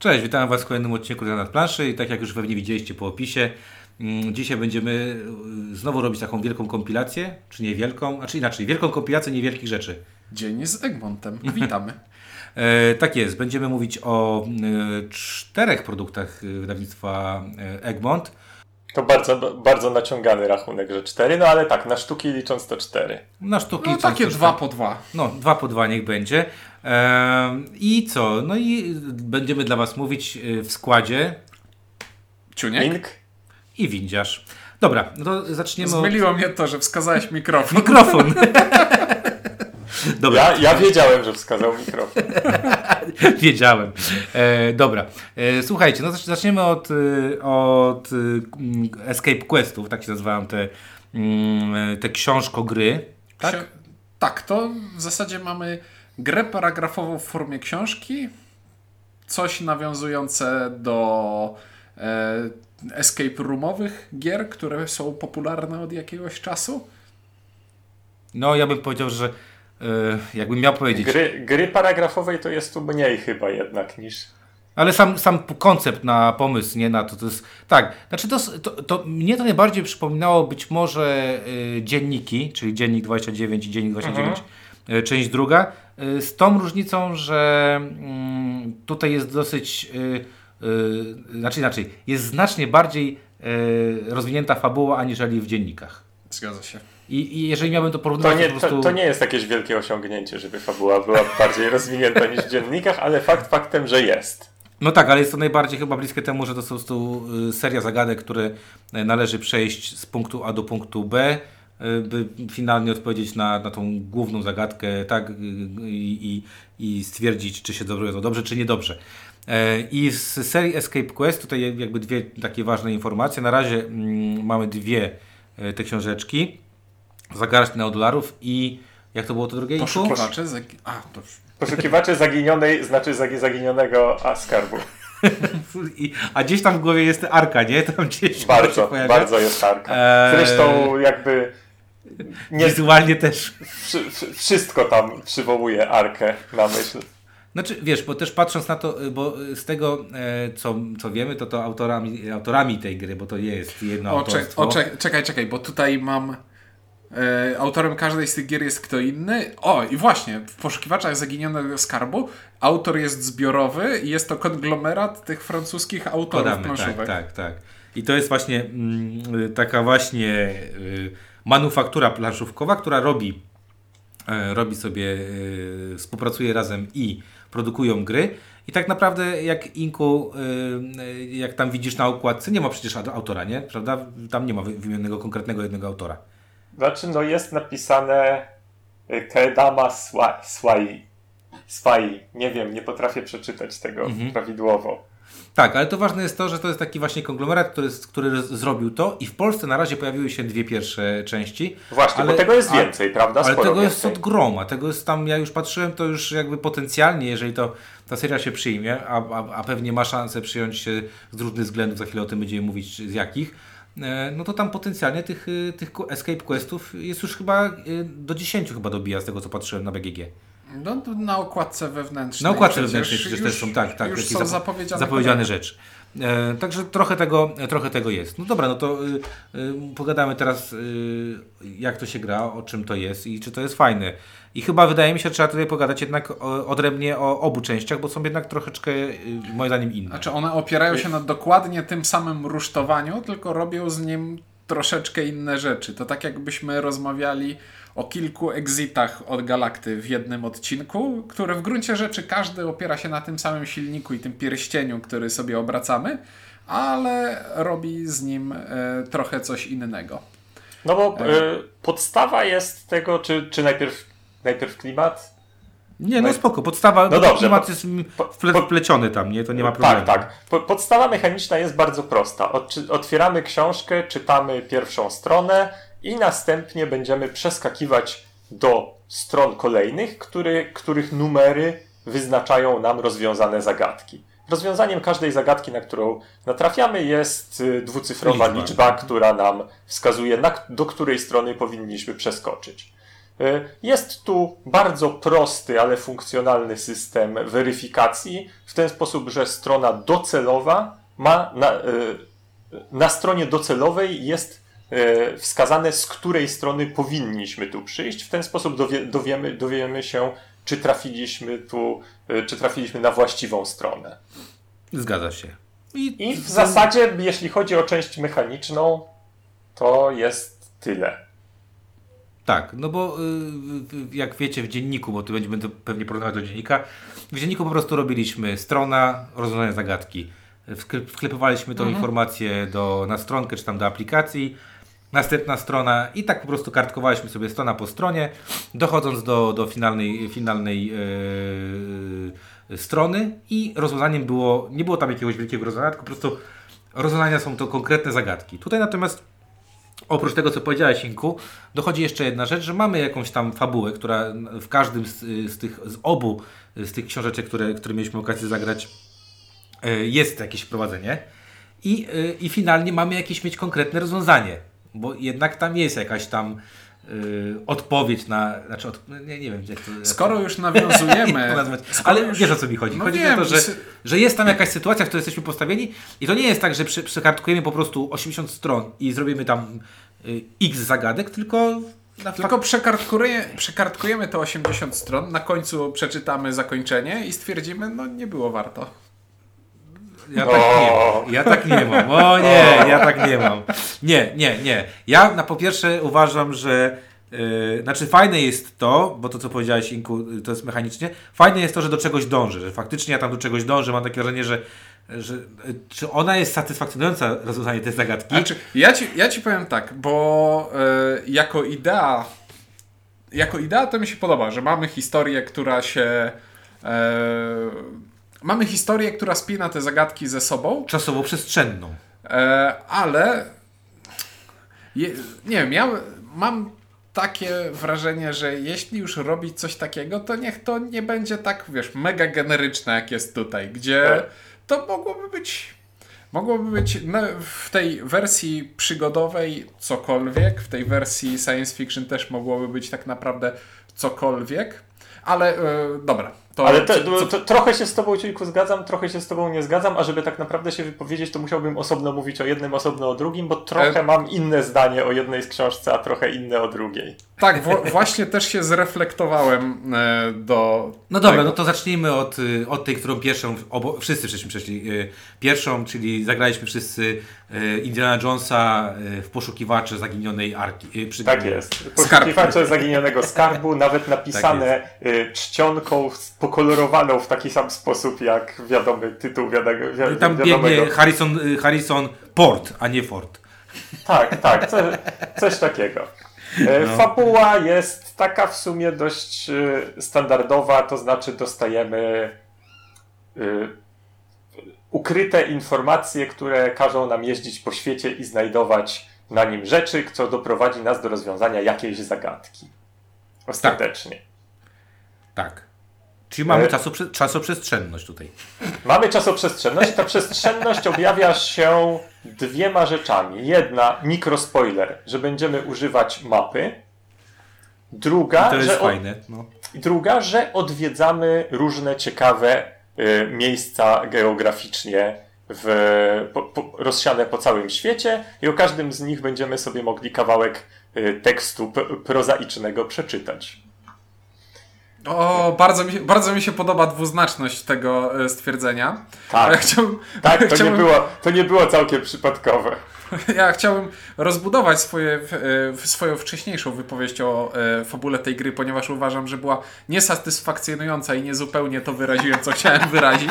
Cześć, witam Was w kolejnym odcinku na planszy i tak jak już pewnie widzieliście po opisie, mm, dzisiaj będziemy y, znowu robić taką wielką kompilację, czy niewielką, a czy inaczej, wielką kompilację niewielkich rzeczy. Dzień z Egmontem. Witamy. E, tak jest, będziemy mówić o e, czterech produktach y, wydawnictwa Egmont. To bardzo, bardzo naciągany rachunek, że cztery, no ale tak, na sztuki licząc to cztery. Na sztuki No takie dwa po dwa. No, dwa po dwa niech będzie. I co? No i będziemy dla Was mówić y, w składzie Ciuniek? Link? i windziarz. Dobra, no to zaczniemy od... Zmyliło mnie to, że wskazałeś mikrofon. Mikrofon. Dobra, Ja, ja wiedziałem, że wskazał mikrofon. wiedziałem. E, dobra, e, słuchajcie, no zacz- zaczniemy od, e, od e, mm, Escape Questów, tak się nazywałem te, mm, te książko-gry. Tak? Ksi- tak, to w zasadzie mamy grę paragrafową w formie książki, coś nawiązujące do e, escape roomowych gier, które są popularne od jakiegoś czasu. No, ja bym powiedział, że jakbym miał powiedzieć, Gry, gry paragrafowej to jest tu mniej chyba jednak niż... Ale sam, sam koncept na pomysł, nie na to, to jest. Tak, znaczy to, to, to mnie to najbardziej przypominało być może y, dzienniki, czyli dziennik 29 i dziennik 29, y, część druga, y, z tą różnicą, że mm, tutaj jest dosyć. Znaczy inaczej, jest znacznie bardziej rozwinięta fabuła aniżeli w dziennikach. Zgadza się. I, I jeżeli miałbym to To porównywać, nie, to po prostu. to, to nie jest jakieś wielkie osiągnięcie, żeby fabuła była bardziej rozwinięta niż w dziennikach, ale fakt faktem, że jest. No tak, ale jest to najbardziej chyba bliskie temu, że to są po prostu y, seria zagadek, które y, należy przejść z punktu A do punktu B, y, by finalnie odpowiedzieć na, na tą główną zagadkę, tak, y, i, i, i stwierdzić, czy się dobrze, to dobrze, czy niedobrze. E, I z serii Escape Quest tutaj jakby dwie takie ważne informacje. Na razie mm, mamy dwie e, te książeczki. Zagarść na dolarów i jak to było to drugie? Poszukiwacze. Zag... A, to Poszukiwacze zaginionej znaczy zagi- zaginionego a skarbu. I, a gdzieś tam w głowie jest arka, nie? Tam gdzieś Bardzo, bardzo jest tarka. Eee. Zresztą jakby nie, Wizualnie też. wszy- wszy- wszystko tam przywołuje arkę na myśl. Znaczy, wiesz, bo też patrząc na to, y, bo z tego, e, co, co wiemy, to to autorami, autorami tej gry, bo to jest jedno O, autorstwo. o czek, czekaj, czekaj, bo tutaj mam. E, autorem każdej z tych gier jest kto inny. O, i właśnie, w poszukiwaczach zaginionego skarbu autor jest zbiorowy i jest to konglomerat tych francuskich autorów Podamy, planszówek. tak, tak, tak. I to jest właśnie mm, y, taka właśnie y, manufaktura planszówkowa, która robi, e, robi sobie, y, współpracuje razem i produkują gry. I tak naprawdę jak Inku, y, y, jak tam widzisz na okładce, nie ma przecież autora, nie? Prawda? Tam nie ma wy- wymienionego konkretnego jednego autora. Znaczy, no jest napisane y, Kedama Swa- Swai. Swai. Nie wiem, nie potrafię przeczytać tego Mhm. prawidłowo. Tak, ale to ważne jest to, że to jest taki właśnie konglomerat, który, który zrobił to i w Polsce na razie pojawiły się dwie pierwsze części. Właśnie, Ale- bo tego jest więcej, prawda? Ale Sporo tego jest więcej. od groma, tego jest tam, ja już patrzyłem, to już jakby potencjalnie, jeżeli to ta seria się przyjmie, a, a, a pewnie ma szansę przyjąć się z różnych względów, za chwilę o tym będziemy mówić z jakich, e, no to tam potencjalnie tych, y, tych escape questów jest już chyba y, do 10 chyba dobija z tego, co patrzyłem na BGG. No, na okładce wewnętrznej. Na okładce wewnętrznej przecież też są, tak, tak. Już są zapo- zapowiedziane. zapowiedziane rzeczy. E, także trochę tego, trochę tego jest. No dobra, no to y, y, pogadamy teraz, y, jak to się gra, o czym to jest i czy to jest fajne. I chyba wydaje mi się, że trzeba tutaj pogadać jednak o, odrębnie o obu częściach, bo są jednak troszeczkę, y, moim zdaniem, inne. Znaczy one opierają się na dokładnie tym samym rusztowaniu, tylko robią z nim troszeczkę inne rzeczy. To tak jakbyśmy rozmawiali o kilku exitach od Galakty w jednym odcinku, które w gruncie rzeczy każdy opiera się na tym samym silniku i tym pierścieniu, który sobie obracamy, ale robi z nim e, trochę coś innego. No bo Tak. y, podstawa jest tego, czy, czy najpierw, najpierw klimat? Nie, no spoko, podstawa, No dobrze, klimat jest wple, wpleciony tam, nie? To nie ma problemu. Tak, tak. Po, podstawa mechaniczna jest bardzo prosta. Otwieramy książkę, czytamy pierwszą stronę i następnie będziemy przeskakiwać do stron kolejnych, który, których numery wyznaczają nam rozwiązane zagadki. Rozwiązaniem każdej zagadki, na którą natrafiamy, jest y, dwucyfrowa Liczba. liczba, która nam wskazuje, na, do której strony powinniśmy przeskoczyć. E, jest tu bardzo prosty, ale funkcjonalny system weryfikacji, w ten sposób, że strona docelowa ma na, e, na stronie docelowej jest e, wskazane, z której strony powinniśmy tu przyjść. W ten sposób dowie, dowiemy, dowiemy się, czy trafiliśmy tu, czy trafiliśmy na właściwą stronę. Zgadza się. I, I w zasadzie, jeśli chodzi o część mechaniczną, to jest tyle. Tak, no bo y, jak wiecie w dzienniku, bo tu będziemy to pewnie porównywać do dziennika, w dzienniku po prostu robiliśmy strona, rozwiązania zagadki. Wklepywaliśmy tą mhm. informację do, na stronkę czy tam do aplikacji, następna strona i tak po prostu kartkowaliśmy sobie strona po stronie, dochodząc do, do finalnej, finalnej yy, strony i rozwiązaniem było, nie było tam jakiegoś wielkiego rozwiązania, tylko po prostu rozwiązania są to konkretne zagadki. Tutaj natomiast Oprócz tego, co powiedziałeś, Inku, dochodzi jeszcze jedna rzecz, że mamy jakąś tam fabułę, która w każdym z, z tych, z obu z tych książeczek, które, które mieliśmy okazję zagrać, e, jest jakieś wprowadzenie. I, e, I finalnie mamy jakieś mieć konkretne rozwiązanie, bo jednak tam jest jakaś tam odpowiedź na. Znaczy, od, nie, nie wiem, jak to. Skoro już nawiązujemy. ale już, wiesz o co mi chodzi. No chodzi wiem, o to, że, że jest tam jakaś sytuacja, w której jesteśmy postawieni, i to nie jest tak, że przy, przykartkujemy po prostu 80 stron i zrobimy tam y, x zagadek, tylko. Tylko przekartkujemy, przekartkujemy te 80 stron, na końcu przeczytamy zakończenie i stwierdzimy, no nie było warto. Ja tak nie mam. Ja tak nie mam. O nie, ja tak nie mam. Nie, nie, nie. Ja na po pierwsze uważam, że Yy, znaczy fajne jest to, bo to co powiedziałeś Inku, to jest mechanicznie, fajne jest to, że do czegoś dążę, że faktycznie ja tam do czegoś dążę, mam takie wrażenie, że, że czy ona jest satysfakcjonująca rozwiązanie tej zagadki? Znaczy, ja, ci, ja ci powiem tak, bo yy, jako idea jako idea to mi się podoba, że mamy historię, która się yy, mamy historię, która spina te zagadki ze sobą. Czasowo-przestrzenną. E, ale je, nie wiem, ja mam takie wrażenie, że jeśli już robić coś takiego, to niech to nie będzie tak, wiesz, mega generyczne, jak jest tutaj, gdzie to mogłoby być. Mogłoby być w tej wersji przygodowej cokolwiek, w tej wersji science fiction też mogłoby być tak naprawdę cokolwiek, ale yy, dobra, to, Ale te, co, to, trochę się z Tobą, Ciuńku, zgadzam, trochę się z Tobą nie zgadzam, a żeby tak naprawdę się wypowiedzieć, to musiałbym osobno mówić o jednym, osobno o drugim, bo trochę e... mam inne zdanie o jednej z książce, a trochę inne o drugiej. Tak, właśnie też się zreflektowałem e, do. No dobra, tego. no to zacznijmy od, y, od tej, którą pierwszą, obo, wszyscy żeśmy przeszli. Y, pierwszą, czyli zagraliśmy wszyscy y, Indiana Jonesa w poszukiwacze zaginionej arki. Przy... Tak jest. Poszukiwacze zaginionego skarbu, nawet napisane tak czcionką pokolorowaną w taki sam sposób jak wiadomy tytuł wiadomo, wi Tam biegnie Harrison, Harrison Port, a nie Ford. Tak, tak, coś, coś takiego. E, no. Fabuła jest taka w sumie dość e, standardowa, to znaczy dostajemy e, ukryte informacje, które każą nam jeździć po świecie i znajdować na nim rzeczy, co doprowadzi nas do rozwiązania jakiejś zagadki. Ostatecznie. Tak. tak. Czyli mamy czasoprzestrzenność tutaj. Mamy czasoprzestrzenność. Ta przestrzenność objawia się dwiema rzeczami. Jedna, mikrospoiler, że będziemy używać mapy. Druga, I to jest że fajne. No. Druga, że odwiedzamy różne ciekawe y, miejsca geograficznie w, po, po, rozsiane po całym świecie i o każdym z nich będziemy sobie mogli kawałek y, tekstu prozaicznego przeczytać. O, bardzo mi, się, bardzo mi się podoba dwuznaczność tego e, stwierdzenia. Tak, ja chciałbym, tak to, chciałbym, nie było, to nie było całkiem przypadkowe. Ja chciałbym rozbudować swoje, e, swoją wcześniejszą wypowiedź o e, fabule tej gry, ponieważ uważam, że była niesatysfakcjonująca i niezupełnie to wyraziłem, co chciałem wyrazić.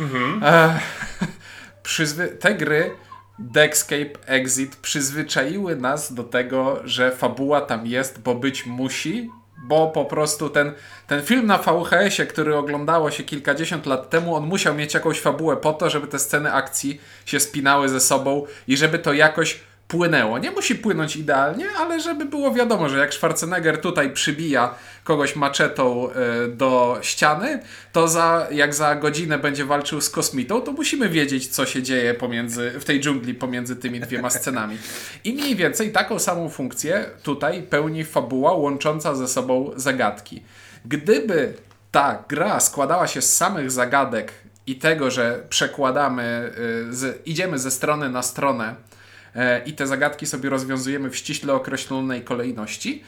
Mhm. Przyzwy- te gry Deckscape, Exit przyzwyczaiły nas do tego, że fabuła tam jest, bo być musi bo po prostu ten, ten film na VHS-ie, który oglądało się kilkadziesiąt lat temu, on musiał mieć jakąś fabułę po to, żeby te sceny akcji się spinały ze sobą i żeby to jakoś płynęło. Nie musi płynąć idealnie, ale żeby było wiadomo, że jak Schwarzenegger tutaj przybija kogoś maczetą e, do ściany, to za, jak za godzinę będzie walczył z kosmitą, to musimy wiedzieć, co się dzieje pomiędzy, w tej dżungli pomiędzy tymi dwiema scenami. I mniej więcej taką samą funkcję tutaj pełni fabuła łącząca ze sobą zagadki. Gdyby ta gra składała się z samych zagadek i tego, że przekładamy, y, z, idziemy ze strony na stronę e, i te zagadki sobie rozwiązujemy w ściśle określonej kolejności,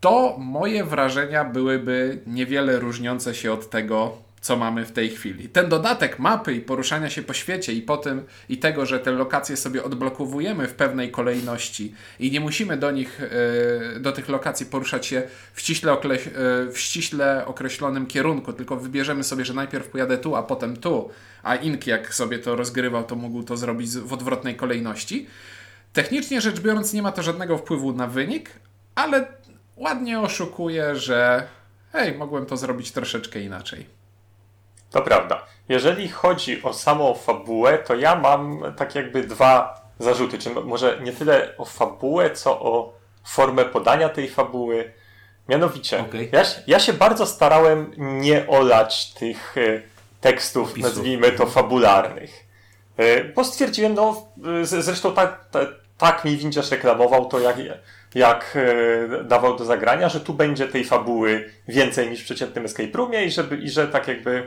to moje wrażenia byłyby niewiele różniące się od tego, co mamy w tej chwili. Ten dodatek mapy i poruszania się po świecie i potem i tego, że te lokacje sobie odblokowujemy w pewnej kolejności i nie musimy do nich, e, do tych lokacji poruszać się w ściśle, e, w ściśle określonym kierunku, tylko wybierzemy sobie, że najpierw pojadę tu, a potem tu, a Ink jak sobie to rozgrywał, to mógł to zrobić w odwrotnej kolejności. Technicznie rzecz biorąc nie ma to żadnego wpływu na wynik, ale ładnie oszukuje, że hej, mogłem to zrobić troszeczkę inaczej. To prawda. Jeżeli chodzi o samą fabułę, to ja mam tak jakby dwa zarzuty. Czy może nie tyle o fabułę, co o formę podania tej fabuły. Mianowicie, Okay. ja, ja się bardzo starałem nie olać tych e, tekstów, nazwijmy to fabularnych. E, Bo stwierdziłem, no z- zresztą tak, tak, tak mi windziarz reklamował to, jak, jak e, dawał do zagrania, że tu będzie tej fabuły więcej niż w przeciętnym escape roomie i, żeby, i że tak jakby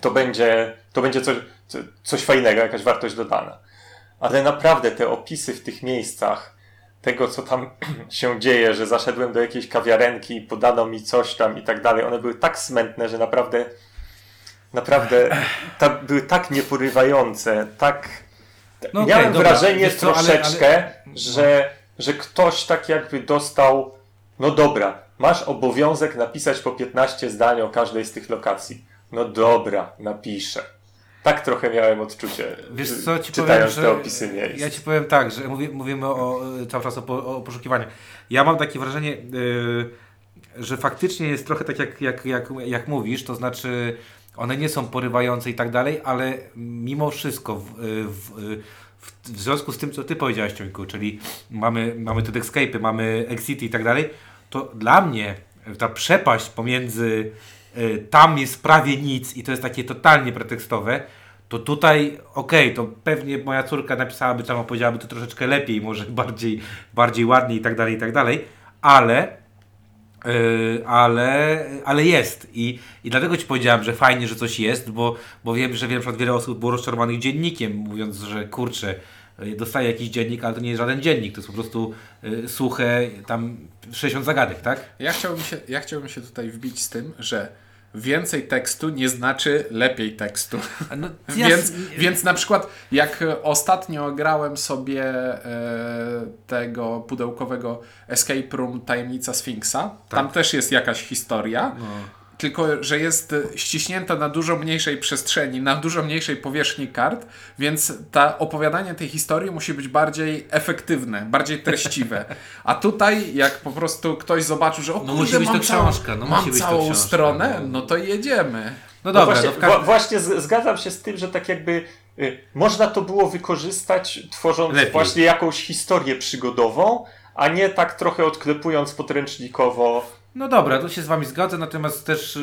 to będzie, to będzie coś, co- coś fajnego, jakaś wartość dodana. Ale naprawdę te opisy w tych miejscach, tego co tam się dzieje, że zaszedłem do jakiejś kawiarenki i podano mi coś tam i tak dalej, one były tak smętne, że naprawdę naprawdę ta, były tak nieporywające, tak No miałem wrażenie co, ale- troszeczkę, ale- że, że ktoś tak jakby dostał, no dobra, masz obowiązek napisać po 15 zdań o każdej z tych lokacji. No dobra, napiszę. Tak trochę miałem odczucie, Wiesz co, ci powiem, czytając że te opisy miejsc. ja ci powiem tak, że mówi, mówimy o, e, cały czas o, po, o poszukiwaniach. Ja mam takie wrażenie, yy, że faktycznie jest trochę tak jak, jak, jak, jak mówisz, to znaczy one nie są porywające i tak dalej, ale mimo wszystko w, y, w, w, w związku z tym, co ty powiedziałeś, Ciągu, czyli mamy, mamy te escape'y, mamy exity i tak dalej, to dla mnie ta przepaść pomiędzy tam jest prawie nic i to jest takie totalnie pretekstowe, to tutaj okej, to pewnie moja córka napisałaby tam, opowiedziałaby to troszeczkę lepiej, może bardziej, bardziej ładnie i tak dalej, i tak dalej, ale Yy, ale, ale jest. I, I dlatego ci powiedziałem, że fajnie, że coś jest, bo, bo wiem, że wiem, że wiele osób było rozczarowanych dziennikiem, mówiąc, że kurczę, yy, dostaję jakiś dziennik, ale to nie jest żaden dziennik, to jest po prostu suche, tam 60 zagadek, tak? Ja chciałbym, się, ja chciałbym się tutaj wbić z tym, że więcej tekstu nie znaczy lepiej tekstu. No, ja- więc, więc na przykład jak ostatnio grałem sobie e, tego pudełkowego Escape Room Tajemnica Sfinksa, tam też jest jakaś historia. Tylko, że jest e, ściśnięta na dużo mniejszej przestrzeni, na dużo mniejszej powierzchni kart, więc ta opowiadanie tej historii musi być bardziej efektywne, bardziej treściwe. A tutaj, jak po prostu ktoś zobaczył, że o No kurde, musi być mam to całą, książka, no mam musi być to całą książka, stronę, no. no to jedziemy. No No dobra, właśnie, no w każdym... właśnie z- zgadzam się z tym, że tak jakby y, można to było wykorzystać, tworząc Lepiej. właśnie jakąś historię przygodową, a nie tak trochę odklepując podręcznikowo. No dobra, tu się z Wami zgodzę, natomiast też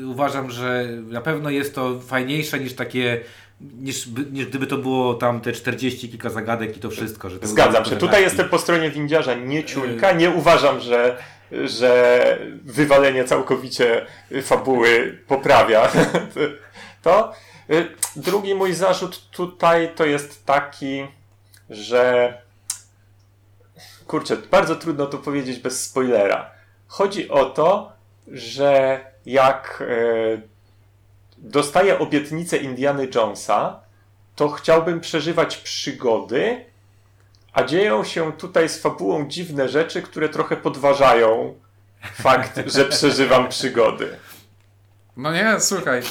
yy, uważam, że na pewno jest to fajniejsze niż takie, niż, niż gdyby to było tam te 40 kilka zagadek i to wszystko. Że to Zgadzam się. Tutaj jestem po stronie windiarza, nie ciuńka. Nie uważam, że, że wywalenie całkowicie fabuły poprawia to. Y, Drugi mój zarzut tutaj to jest taki, że kurczę, bardzo trudno to powiedzieć bez spoilera. Chodzi o to, że jak e, dostaję obietnicę Indiany Jonesa, to chciałbym przeżywać przygody, a dzieją się tutaj z fabułą dziwne rzeczy, które trochę podważają fakt, że przeżywam przygody. No nie, słuchaj.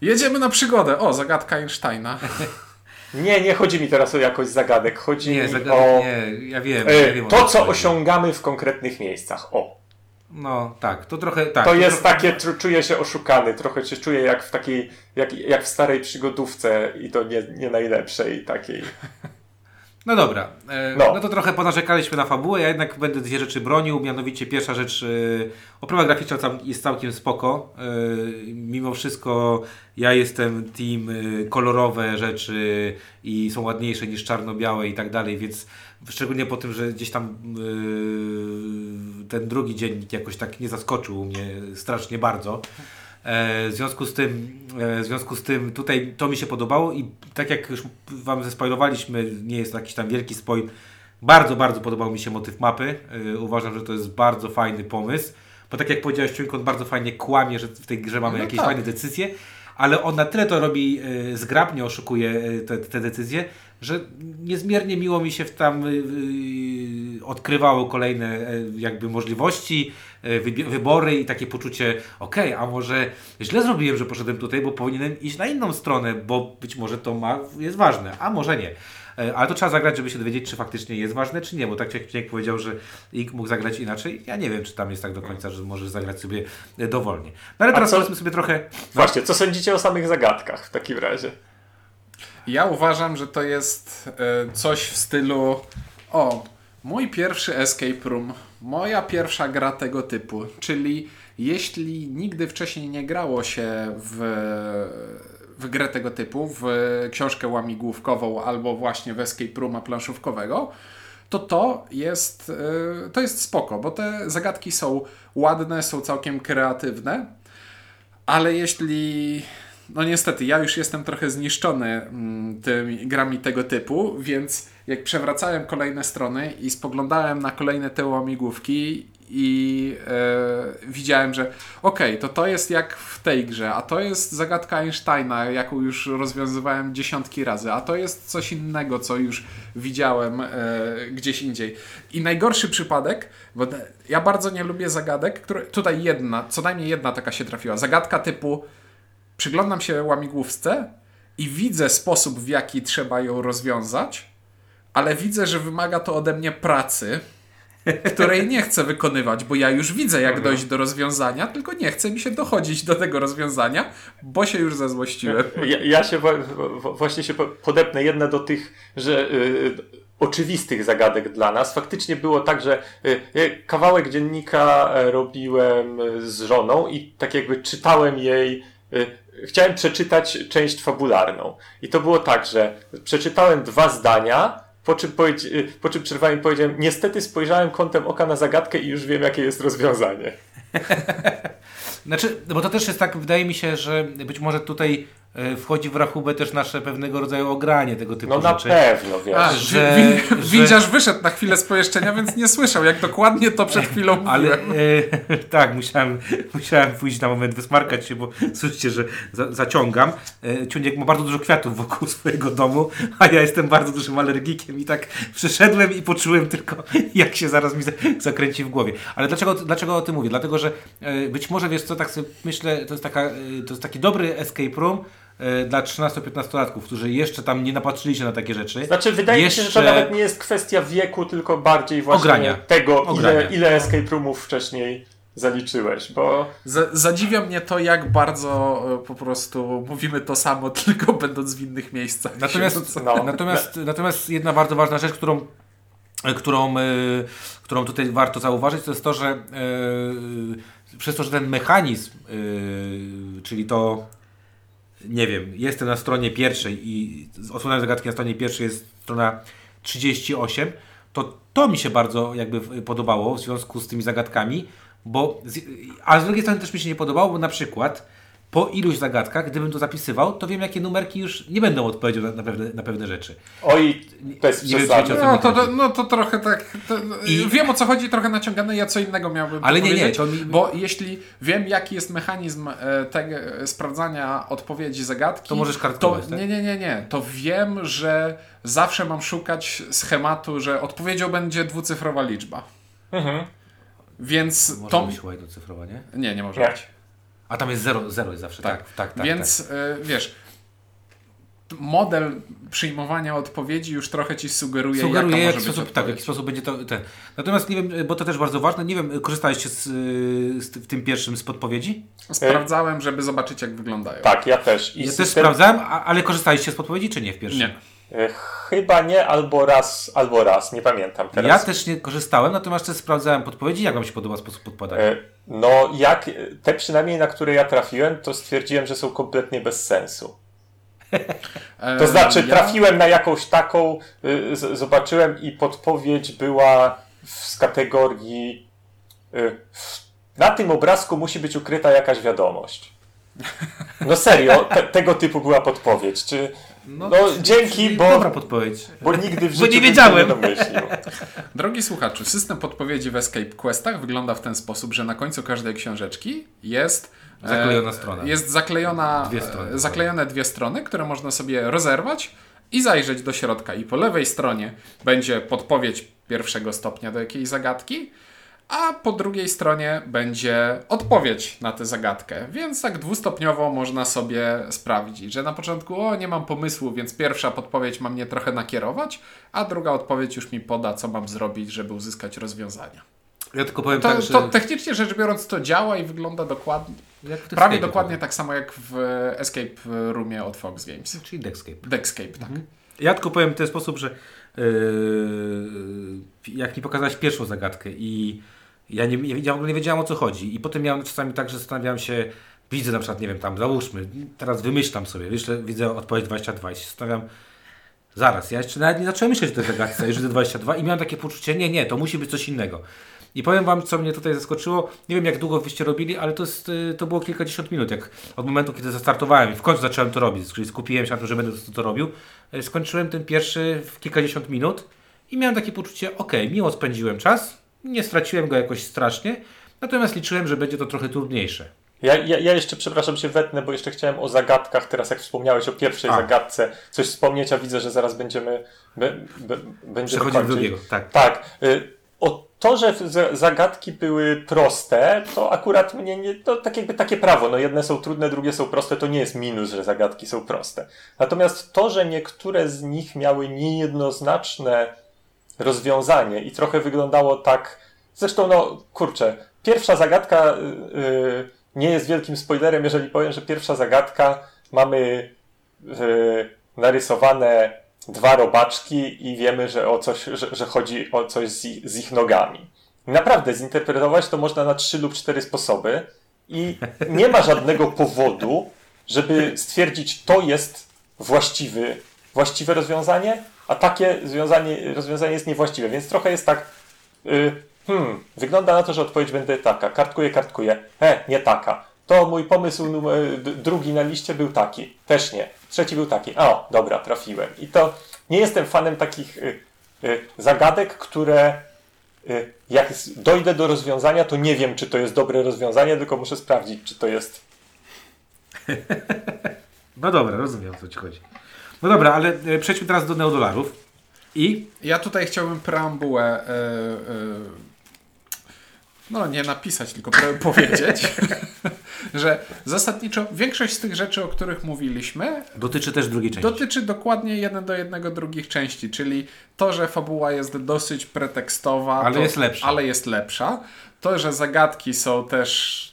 Jedziemy na przygodę. O, zagadka Einsteina. Nie, nie chodzi mi teraz o jakość zagadek, chodzi Nie, mi zagadek, o nie, ja wiem. e, ja wiem to, co osiągamy w konkretnych miejscach. O, No tak, to trochę tak. to jest trochę- takie, czuję się oszukany, trochę się czuję jak w takiej, jak, jak w starej przygodówce i to nie, nie najlepszej takiej. No dobra, e, No. no. to trochę ponarzekaliśmy na fabułę, ja jednak będę dwie rzeczy bronił, mianowicie pierwsza rzecz, e, oprawa graficzna jest całkiem spoko, e, mimo wszystko ja jestem team kolorowe rzeczy i są ładniejsze niż czarno-białe i tak dalej, więc szczególnie po tym, że gdzieś tam e, ten drugi dziennik jakoś tak nie zaskoczył mnie strasznie bardzo. E, W związku z tym, e, w związku z tym tutaj to mi się podobało i tak jak już Wam zespoilowaliśmy, nie jest to jakiś tam wielki spoil, bardzo, bardzo podobał mi się motyw mapy. E, Uważam, że to jest bardzo fajny pomysł, bo tak jak powiedziałeś, Ciuńko, on bardzo fajnie kłamie, że w tej grze mamy No jakieś tak. fajne decyzje, ale on na tyle to robi e, zgrabnie, oszukuje e, te, te decyzje, że niezmiernie miło mi się w tam y, y, odkrywało kolejne e, jakby możliwości, wybie- wybory i takie poczucie, okej, a może źle zrobiłem, że poszedłem tutaj, bo powinienem iść na inną stronę, bo być może to ma, jest ważne, a może nie. E, Ale to trzeba zagrać, żeby się dowiedzieć, czy faktycznie jest ważne, czy nie, bo tak jak Ciek powiedział, że Ink mógł zagrać inaczej, ja nie wiem, czy tam jest tak do końca, że możesz zagrać sobie dowolnie. No ale teraz powiedzmy sobie trochę... Właśnie, co sądzicie o samych zagadkach w takim razie? Ja uważam, że to jest e, coś w stylu o, mój pierwszy escape room, moja pierwsza gra tego typu, czyli jeśli nigdy wcześniej nie grało się w, w grę tego typu, w książkę łamigłówkową albo właśnie w escape rooma planszówkowego, to to jest, e, to jest spoko, bo te zagadki są ładne, są całkiem kreatywne, ale jeśli. No niestety, ja już jestem trochę zniszczony mm, tymi grami tego typu, więc jak przewracałem kolejne strony i spoglądałem na kolejne te łamigłówki i e, widziałem, że okej, to to jest jak w tej grze, a to jest zagadka Einsteina, jaką już rozwiązywałem dziesiątki razy, a to jest coś innego, co już widziałem e, gdzieś indziej. I najgorszy przypadek, bo ja bardzo nie lubię zagadek, które tutaj jedna, co najmniej jedna taka się trafiła. Zagadka typu przyglądam się łamigłówce i widzę sposób, w jaki trzeba ją rozwiązać, ale widzę, że wymaga to ode mnie pracy, której nie chcę wykonywać, bo ja już widzę, jak dojść do rozwiązania, tylko nie chce mi się dochodzić do tego rozwiązania, bo się już zezłościłem. Ja, ja się właśnie się po- podepnę jedna do tych, że y, oczywistych zagadek dla nas. Faktycznie było tak, że y, y, kawałek dziennika robiłem e, z żoną i tak jakby czytałem jej y, Chciałem przeczytać część fabularną. I to było tak, że przeczytałem dwa zdania, po czym, y, po czym przerwałem i powiedziałem, niestety spojrzałem kątem oka na zagadkę i już wiem, jakie jest rozwiązanie. Znaczy, bo to też jest tak, wydaje mi się, że być może tutaj wchodzi w rachubę też nasze pewnego rodzaju ogranie tego typu No na rzeczy. pewno, wiesz. A, że- wi- że- Windziarz wyszedł na chwilę z pomieszczenia, więc nie słyszał, jak dokładnie to przed chwilą Ale mówiłem. e, tak, musiałem, musiałem pójść na moment, wysmarkać się, bo słyszycie, że za, zaciągam. E, Ciuniek ma bardzo dużo kwiatów wokół swojego domu, a ja jestem bardzo dużym alergikiem i tak przyszedłem i poczułem tylko, jak się zaraz mi za- zakręci w głowie. Ale dlaczego, dlaczego o tym mówię? Dlatego, że e, być może, wiesz co, tak sobie myślę, to jest, taka, e, to jest taki dobry escape room, e, dla 13-15-latków, którzy jeszcze tam nie napatrzyli się na takie rzeczy. Znaczy, wydaje mi się, że to nawet nie jest kwestia wieku, tylko bardziej właśnie Ogrania. tego, Ogrania. ile, ile escape roomów wcześniej zaliczyłeś, bo Z- Zadziwia mnie to, jak bardzo e, po prostu mówimy to samo, tylko będąc w innych miejscach. Natomiast, No. natomiast, natomiast jedna bardzo ważna rzecz, którą, którą, e, którą tutaj warto zauważyć, to jest to, że e, przez to, że ten mechanizm, e, czyli to, nie wiem, jestem na stronie pierwszej i odsłonięcie zagadki na stronie pierwszej jest strona 38, to to mi się bardzo jakby podobało w związku z tymi zagadkami, bo z, a z drugiej strony też mi się nie podobało, bo na przykład po iluś zagadkach, gdybym to zapisywał, to wiem, jakie numerki już nie będą odpowiedzią na, na, pewne, na pewne rzeczy. oj, bez nie wiem, przesady. co No to, to, no to trochę tak. To, I- Wiem o co chodzi, trochę naciągane. Ja co innego miałbym Ale nie, nie, powiedzieć, to mi- Bo jeśli wiem, jaki jest mechanizm e, tego, e, sprawdzania odpowiedzi zagadki. To możesz to, kartkować, tak? Nie, nie, nie, nie. To wiem, że zawsze mam szukać schematu, że odpowiedzią będzie dwucyfrowa liczba. Mhm. Więc Może to. być chyba docyfrowa, nie? Nie, nie może Nie. być. A tam jest zero, zero jest zawsze, tak, tak, tak. tak Więc e, wiesz. t- Model przyjmowania odpowiedzi już trochę ci sugeruje, Sugeruje, jaka w może jaki być sposób, tak, w jaki sposób będzie to ten. Natomiast nie wiem, bo to też bardzo ważne, nie wiem, korzystaliście z, y, z w tym pierwszym z podpowiedzi? Sprawdzałem, żeby zobaczyć, jak wyglądają. Tak, ja też. I Ja też system, sprawdzałem, a, ale korzystaliście z podpowiedzi, czy nie w pierwszym? Nie. E, chyba nie, albo raz, albo raz, nie pamiętam teraz. Ja też nie korzystałem, natomiast też sprawdzałem podpowiedzi. Jak Wam się podoba sposób podpadania? E, No, jak te przynajmniej, na które ja trafiłem, to stwierdziłem, że są kompletnie bez sensu. To znaczy, trafiłem na jakąś taką, y, zobaczyłem i podpowiedź była w, z kategorii. y, na tym obrazku musi być ukryta jakaś wiadomość. No serio, te, tego typu była podpowiedź. Czy, no, dzięki, bo, Dobra podpowiedź. bo nigdy w Bo życiu nie bym się wiedziałem. nie domyślił. Drogi słuchaczu, system podpowiedzi w Escape Questach wygląda w ten sposób, że na końcu każdej książeczki jest e, Zaklejona strona. Jest zaklejona, Dwie strony. e, zaklejone dwie strony, które można sobie rozerwać i zajrzeć do środka. I po lewej stronie będzie podpowiedź pierwszego stopnia do jakiejś zagadki, a po drugiej stronie będzie odpowiedź na tę zagadkę. Więc tak dwustopniowo można sobie sprawdzić, że na początku o nie mam pomysłu, więc pierwsza podpowiedź ma mnie trochę nakierować, a druga odpowiedź już mi poda, co mam zrobić, żeby uzyskać rozwiązania. Ja tylko powiem To, tak, że... to technicznie rzecz biorąc to działa i wygląda dokładnie, prawie dokładnie tak samo jak w Escape Roomie od Fox Games. Czyli Deckscape. Deckscape, tak. Ja tylko powiem w ten sposób, że yy, jak mi pokazałeś pierwszą zagadkę i ja, nie, ja w ogóle nie wiedziałem o co chodzi i potem miałem czasami tak, że zastanawiałem się, widzę na przykład, nie wiem, tam załóżmy, teraz wymyślam sobie, wyślę, widzę odpowiedź 22 i się zastanawiam, zaraz, ja jeszcze nawet nie zacząłem myśleć o tej zagadce, już widzę 22 i miałem takie poczucie, nie, nie, to musi być coś innego. I powiem Wam, co mnie tutaj zaskoczyło. Nie wiem, jak długo wyście robili, ale to, jest, y, to było kilkadziesiąt minut. Jak od momentu, kiedy zastartowałem i w końcu zacząłem to robić, czyli skupiłem się na tym, że będę to, to robił, y, skończyłem ten pierwszy w kilkadziesiąt minut i miałem takie poczucie, ok, miło spędziłem czas, nie straciłem go jakoś strasznie, natomiast liczyłem, że będzie to trochę trudniejsze. Ja, ja, ja jeszcze, przepraszam, się wetnę, bo jeszcze chciałem o zagadkach, teraz jak wspomniałeś o pierwszej A. zagadce, coś wspomnieć, a widzę, że zaraz będziemy, be, be, będziemy Przechodzimy do drugiego, tak. Tak. y, O to, że za- zagadki były proste, to akurat mnie nie, to tak jakby takie prawo. No jedne są trudne, drugie są proste, to nie jest minus, że zagadki są proste. Natomiast to, że niektóre z nich miały niejednoznaczne rozwiązanie i trochę wyglądało tak. Zresztą, no kurczę, pierwsza zagadka y, y, nie jest wielkim spoilerem, jeżeli powiem, że pierwsza zagadka mamy y, narysowane dwa robaczki i wiemy, że o coś, że, że chodzi o coś z ich, z ich nogami. Naprawdę zinterpretować to można na trzy lub cztery sposoby i nie ma żadnego powodu, żeby stwierdzić, to jest właściwy, właściwe rozwiązanie, a takie rozwiązanie, jest niewłaściwe. Więc trochę jest tak, y, hmm, wygląda na to, że odpowiedź będzie taka. Kartkuję, kartkuję. E, nie taka. To mój pomysł numer, d- drugi na liście był taki. Też nie. Trzeci był taki. O, dobra, trafiłem. I to nie jestem fanem takich y, y, zagadek, które y, jak dojdę do rozwiązania, to nie wiem, czy to jest dobre rozwiązanie, tylko muszę sprawdzić, czy to jest. No dobra, rozumiem o co Ci chodzi. No dobra, ale e, przejdźmy teraz do neodolarów. I Ja tutaj chciałbym preambułę e, e, no nie napisać, tylko powiedzieć, że zasadniczo większość z tych rzeczy, o których mówiliśmy, dotyczy też drugiej części. dotyczy dokładnie jeden do jednego drugich części, czyli to, że fabuła jest dosyć pretekstowa, Ale to, jest lepsza. ale jest lepsza, to, że zagadki są też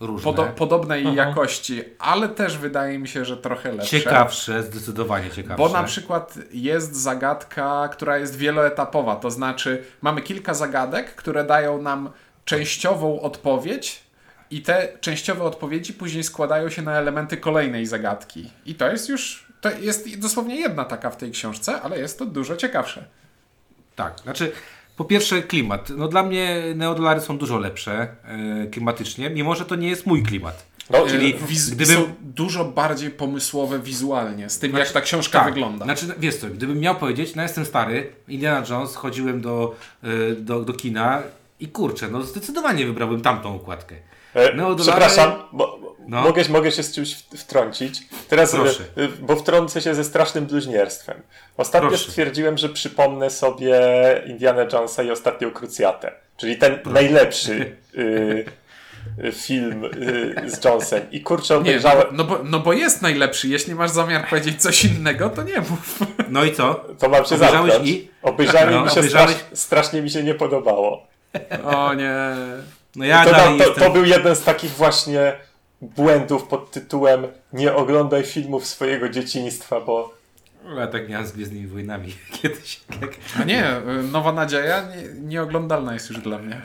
Różne. podo- podobnej jakości, ale też wydaje mi się, że trochę lepsze. Ciekawsze, zdecydowanie ciekawsze. Bo na przykład jest zagadka, która jest wieloetapowa, to znaczy mamy kilka zagadek, które dają nam częściową odpowiedź i te częściowe odpowiedzi później składają się na elementy kolejnej zagadki. I to jest już, to jest dosłownie jedna taka w tej książce, ale jest to dużo ciekawsze. Tak, znaczy po pierwsze klimat. No dla mnie neodolary są dużo lepsze e, klimatycznie, mimo że to nie jest mój klimat. No, Czyli Wiz- gdybym... Są dużo bardziej pomysłowe wizualnie, z tym jak ta książka tak, wygląda. Znaczy, wiesz co, gdybym miał powiedzieć, no jestem stary, Indiana Jones, chodziłem do, e, do, do kina i kurczę, no zdecydowanie wybrałbym tamtą układkę. E, Neodolary- Przepraszam, bo, No. mogę, mogę się z czymś wtrącić. Teraz, e, Proszę. e, bo wtrącę się ze strasznym bluźnierstwem. Ostatnio Proszę. stwierdziłem, że przypomnę sobie Indiana Jonesa i Ostatnią Krucjatę. Czyli ten najlepszy y, y, film y, z Jonesem. I kurczę, Nie, no, obejrzałem... no, bo, no bo jest najlepszy. Jeśli masz zamiar powiedzieć coś innego, to nie mów. No i co? To mam się Obejrzałeś zamknąć. i? Obejrzałem No, i mi się obejrzałeś? strasz, strasznie mi się nie podobało. O nie. No ja to, dalej to, jestem... to był jeden z takich właśnie błędów pod tytułem nie oglądaj filmów swojego dzieciństwa, bo Ja tak miałem z Gwiezdnymi Wojnami kiedyś. Jak, A nie, Nowa Nadzieja nie, nieoglądalna jest już dla mnie.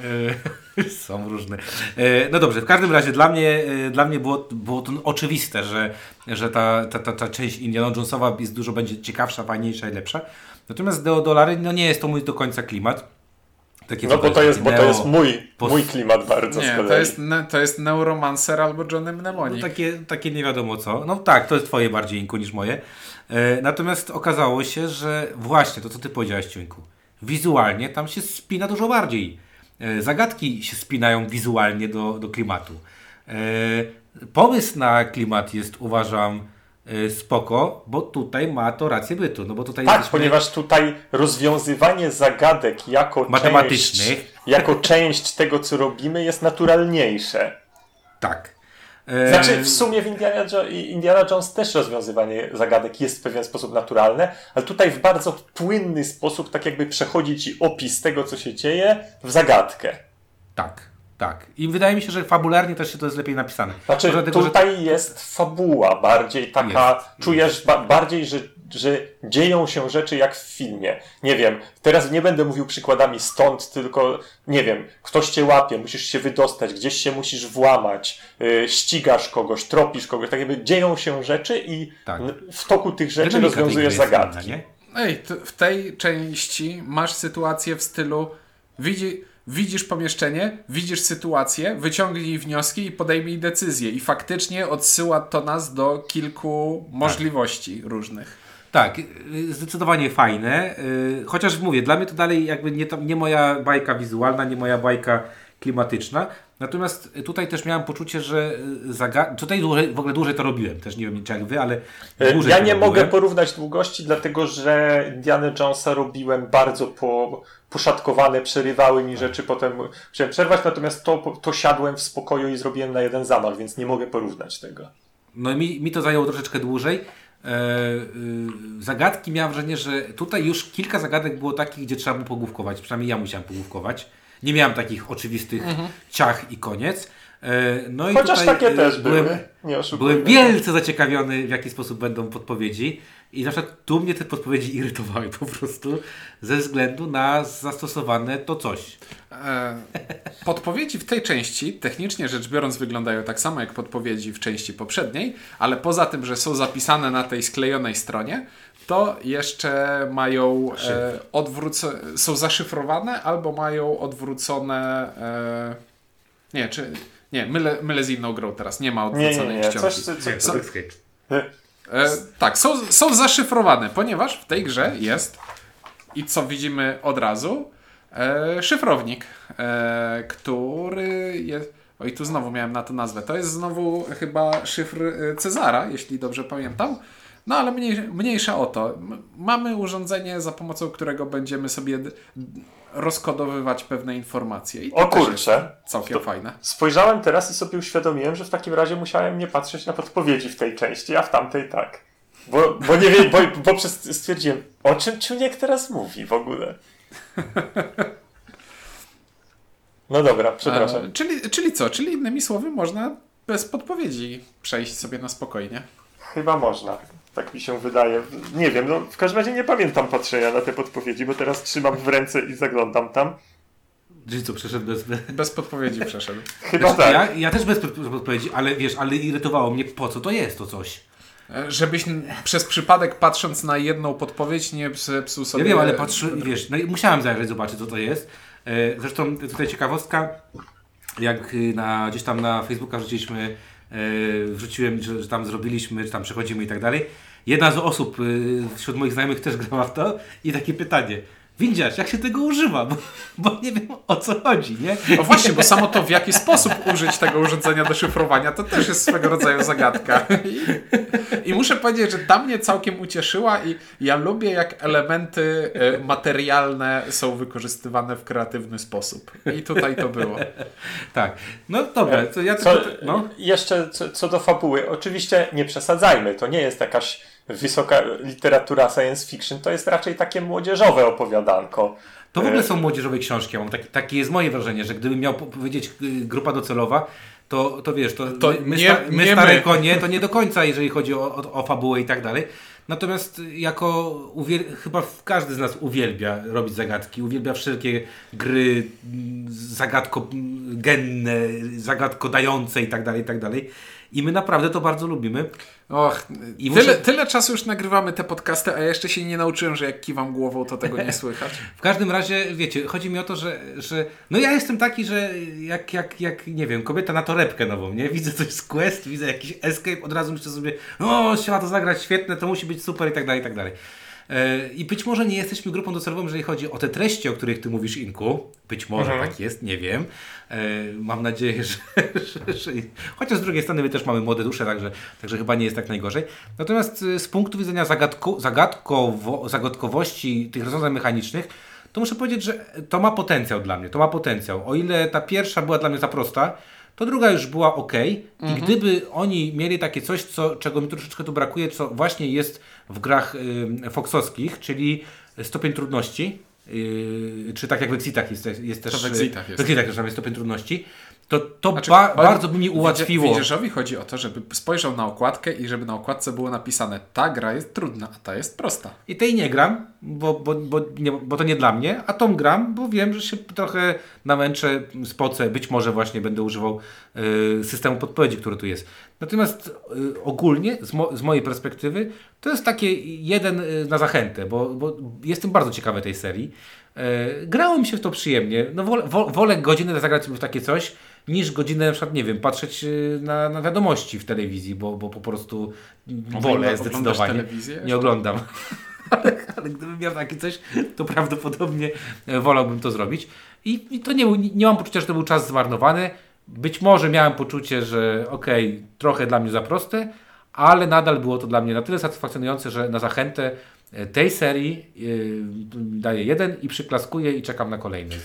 e, są różne. E, no dobrze, w każdym razie dla mnie, e, dla mnie było, było to oczywiste, że, że ta, ta, ta, ta część Indiana Jonesowa jest dużo będzie ciekawsza, fajniejsza i lepsza. Natomiast Deo Dolary, no nie jest to mój do końca klimat. Takie No bo to jest, bo to jest mój, post- mój klimat bardzo z Nie, kolei. to jest, to jest Neuromancer albo Johnny Mnemonic. No takie, takie nie wiadomo co. No tak, to jest twoje bardziej Inku niż moje. E, natomiast okazało się, że właśnie to, co ty powiedziałeś, Ciuńku, wizualnie tam się spina dużo bardziej. E, zagadki się spinają wizualnie do, do klimatu. E, pomysł na klimat jest, uważam, spoko, bo tutaj ma to rację bytu. No bo tutaj Tak, jesteśmy- ponieważ tutaj rozwiązywanie zagadek jako część, Matematycznych. jako część tego, co robimy, jest naturalniejsze. Tak. E, Znaczy, w sumie w Indiana, jo- Indiana Jones też rozwiązywanie zagadek jest w pewien sposób naturalne, ale tutaj w bardzo płynny sposób, tak jakby przechodzi ci opis tego, co się dzieje, w zagadkę. Tak, tak. I wydaje mi się, że fabularnie też się to jest lepiej napisane. Znaczy, dlatego, że- tutaj jest fabuła, bardziej taka, Jest, czujesz ba- bardziej, że, że dzieją się rzeczy jak w filmie. Nie wiem, teraz nie będę mówił przykładami stąd, tylko nie wiem, ktoś cię łapie, musisz się wydostać, gdzieś się musisz włamać, yy, ścigasz kogoś, tropisz kogoś, tak jakby dzieją się rzeczy i Tak. w toku tych rzeczy Dynamika rozwiązujesz zagadki. inna? Ej, w tej części masz sytuację w stylu widzi, widzisz pomieszczenie, widzisz sytuację, wyciągnij wnioski i podejmij decyzję. I faktycznie odsyła to nas do kilku możliwości różnych. Tak, y, zdecydowanie fajne. y, Chociaż mówię, dla mnie to dalej jakby nie, nie moja bajka wizualna, nie moja bajka klimatyczna. Natomiast tutaj też miałem poczucie, że y, zaga- tutaj dłużej, w ogóle dłużej to robiłem. Też nie wiem czy jak wy, ale E, dłużej Ja nie robiłem. mogę porównać długości, dlatego że Indiana Jonesa robiłem bardzo po, poszatkowane, przerywały mi rzeczy, potem musiałem przerwać, natomiast to, to siadłem w spokoju i zrobiłem na jeden zamach, więc nie mogę porównać tego. No mi, mi to zajęło troszeczkę dłużej. E, y, zagadki miałem wrażenie, że tutaj już kilka zagadek było takich, gdzie trzeba było pogłówkować. Przynajmniej ja musiałem pogłówkować. Nie miałem takich oczywistych ciach i koniec. E, no i Chociaż takie y, też byłem, były, nie oszukujmy. Byłem wielce zaciekawiony, w jaki sposób będą podpowiedzi. I na przykład tu mnie te podpowiedzi irytowały po prostu ze względu na zastosowane to coś. E, podpowiedzi w tej części, technicznie rzecz biorąc, wyglądają tak samo jak podpowiedzi w części poprzedniej, ale poza tym, że są zapisane na tej sklejonej stronie, to jeszcze mają e, odwrócone, są zaszyfrowane albo mają odwrócone. E, nie, czy. Nie, mylę, mylę z inną grą teraz. Nie ma Nie, nie, odwróconej nie, czcionki. coś, co, co, Co- sketch. E, tak, są, są zaszyfrowane, ponieważ w tej grze jest i co widzimy od razu, e, szyfrownik, e, który jest. Oj, tu znowu miałem na to nazwę. To jest znowu chyba szyfr e, Cezara, jeśli dobrze pamiętam. No ale mniej, mniejsza o to. Mamy urządzenie, za pomocą którego będziemy sobie rozkodowywać pewne informacje. I to O kurczę. Całkiem To- fajne. Spojrzałem teraz i sobie uświadomiłem, że w takim razie musiałem nie patrzeć na podpowiedzi w tej części, a w tamtej tak. Bo, bo nie wiem, bo, bo przez, stwierdziłem, o czym Czuniek teraz mówi w ogóle. No dobra, przepraszam. E, czyli, czyli co? Czyli innymi słowy można bez podpowiedzi przejść sobie na spokojnie. Chyba można. Tak mi się wydaje. Nie wiem, no w każdym razie nie pamiętam patrzenia na te podpowiedzi, bo teraz trzymam w ręce i zaglądam tam. Czyli co, przeszedł bez... Bez podpowiedzi przeszedł. Chyba Znaczy, tak. ja, ja też bez pod- podpowiedzi, ale wiesz, ale irytowało mnie, po co to jest to coś. E, Żebyś przez przypadek patrząc na jedną podpowiedź nie zepsuł sobie... Ja wiem, ale patrzy, wiesz, no i musiałem zajrzeć, zobaczyć, co to jest. E, Zresztą tutaj ciekawostka, jak y, na, gdzieś tam na Facebooka wrzuciliśmy, e, wrzuciłem, że, że tam zrobiliśmy, że tam przechodzimy i tak dalej. Jedna z osób y, wśród moich znajomych też grała w to i takie pytanie. Windziarz, jak się tego używa? Bo, bo nie wiem o co chodzi, nie? No właśnie, bo samo to w jaki sposób użyć tego urządzenia do szyfrowania to też jest swego rodzaju zagadka. I, I muszę powiedzieć, że ta mnie całkiem ucieszyła i ja lubię jak elementy e, materialne są wykorzystywane w kreatywny sposób. I tutaj to było. Tak. No dobra, to ja Co, tylko... No. Jeszcze co, co do fabuły, oczywiście nie przesadzajmy, to nie jest jakaś wysoka literatura science fiction, to jest raczej takie młodzieżowe opowiadanko. To w ogóle są młodzieżowe książki. Mam taki, takie jest moje wrażenie, że gdybym miał po- powiedzieć y, grupa docelowa, to, to wiesz, to, To my, nie- sta, my nie stare my. konie, to nie do końca, jeżeli chodzi o, o, o fabułę i tak dalej. Natomiast jako uwiel- chyba każdy z nas uwielbia robić zagadki, uwielbia wszelkie gry zagadko-genne, zagadko-dające i tak dalej, i tak dalej. I my naprawdę to bardzo lubimy. Och, I tyle, muszę- tyle czasu już nagrywamy te podcasty, a jeszcze się nie nauczyłem, że jak kiwam głową, to tego nie słychać. W każdym razie, wiecie, chodzi mi o to, że, że no ja jestem taki, że jak, jak, jak, nie wiem, kobieta na torebkę nową, nie? Widzę coś z quest, widzę jakiś escape, od razu myślę sobie, o, trzeba to zagrać świetne, to musi być super i tak dalej, i tak dalej. E, I być może nie jesteśmy grupą docelową, jeżeli chodzi o te treści, o których ty mówisz, Inku. Być może Mhm. tak jest, nie wiem. E, Mam nadzieję, że, że, że... Chociaż z drugiej strony my też mamy młode dusze, także, także chyba nie jest tak najgorzej. Natomiast e, z punktu widzenia zagadko, zagadkowo, zagadkowości tych rozwiązań mechanicznych, to muszę powiedzieć, że to ma potencjał dla mnie. To ma potencjał. O ile ta pierwsza była dla mnie za prosta, to druga już była ok. I gdyby oni mieli takie coś, co, czego mi troszeczkę tu brakuje, co właśnie jest w grach y, foxowskich, czyli stopień trudności, y, czy tak jak w Exitach jest, jest też... w Exitach jest. W Exitach też tam jest stopień trudności. To, to Znaczy, ba, bardzo by mi ułatwiło. Widzierzowi chodzi o to, żeby spojrzał na okładkę i żeby na okładce było napisane ta gra jest trudna, a ta jest prosta. I tej nie gram, bo, bo, bo, nie, bo to nie dla mnie, a tą gram, bo wiem, że się trochę namęczę, spocę, być może właśnie będę używał y, systemu podpowiedzi, który tu jest. Natomiast y, ogólnie, z, mo, z mojej perspektywy, to jest takie jeden y, na zachętę, bo, bo jestem bardzo ciekawy tej serii. Y, grało mi się w to przyjemnie. No, wolę, wo- wolę godzinę zagrać w takie coś, niż godzinę na przykład, nie wiem, patrzeć y, na, na wiadomości w telewizji, bo, bo po prostu wolę zdecydowanie. Nie oglądam. ale, ale gdybym miał takie coś, to prawdopodobnie e, wolałbym to zrobić. I, i to nie, był- nie mam poczucia, że to był czas zmarnowany. Być może miałem poczucie, że okej, trochę dla mnie za proste, ale nadal było to dla mnie na tyle satysfakcjonujące, że na zachętę tej serii yy, daję jeden i przyklaskuję i czekam na kolejny.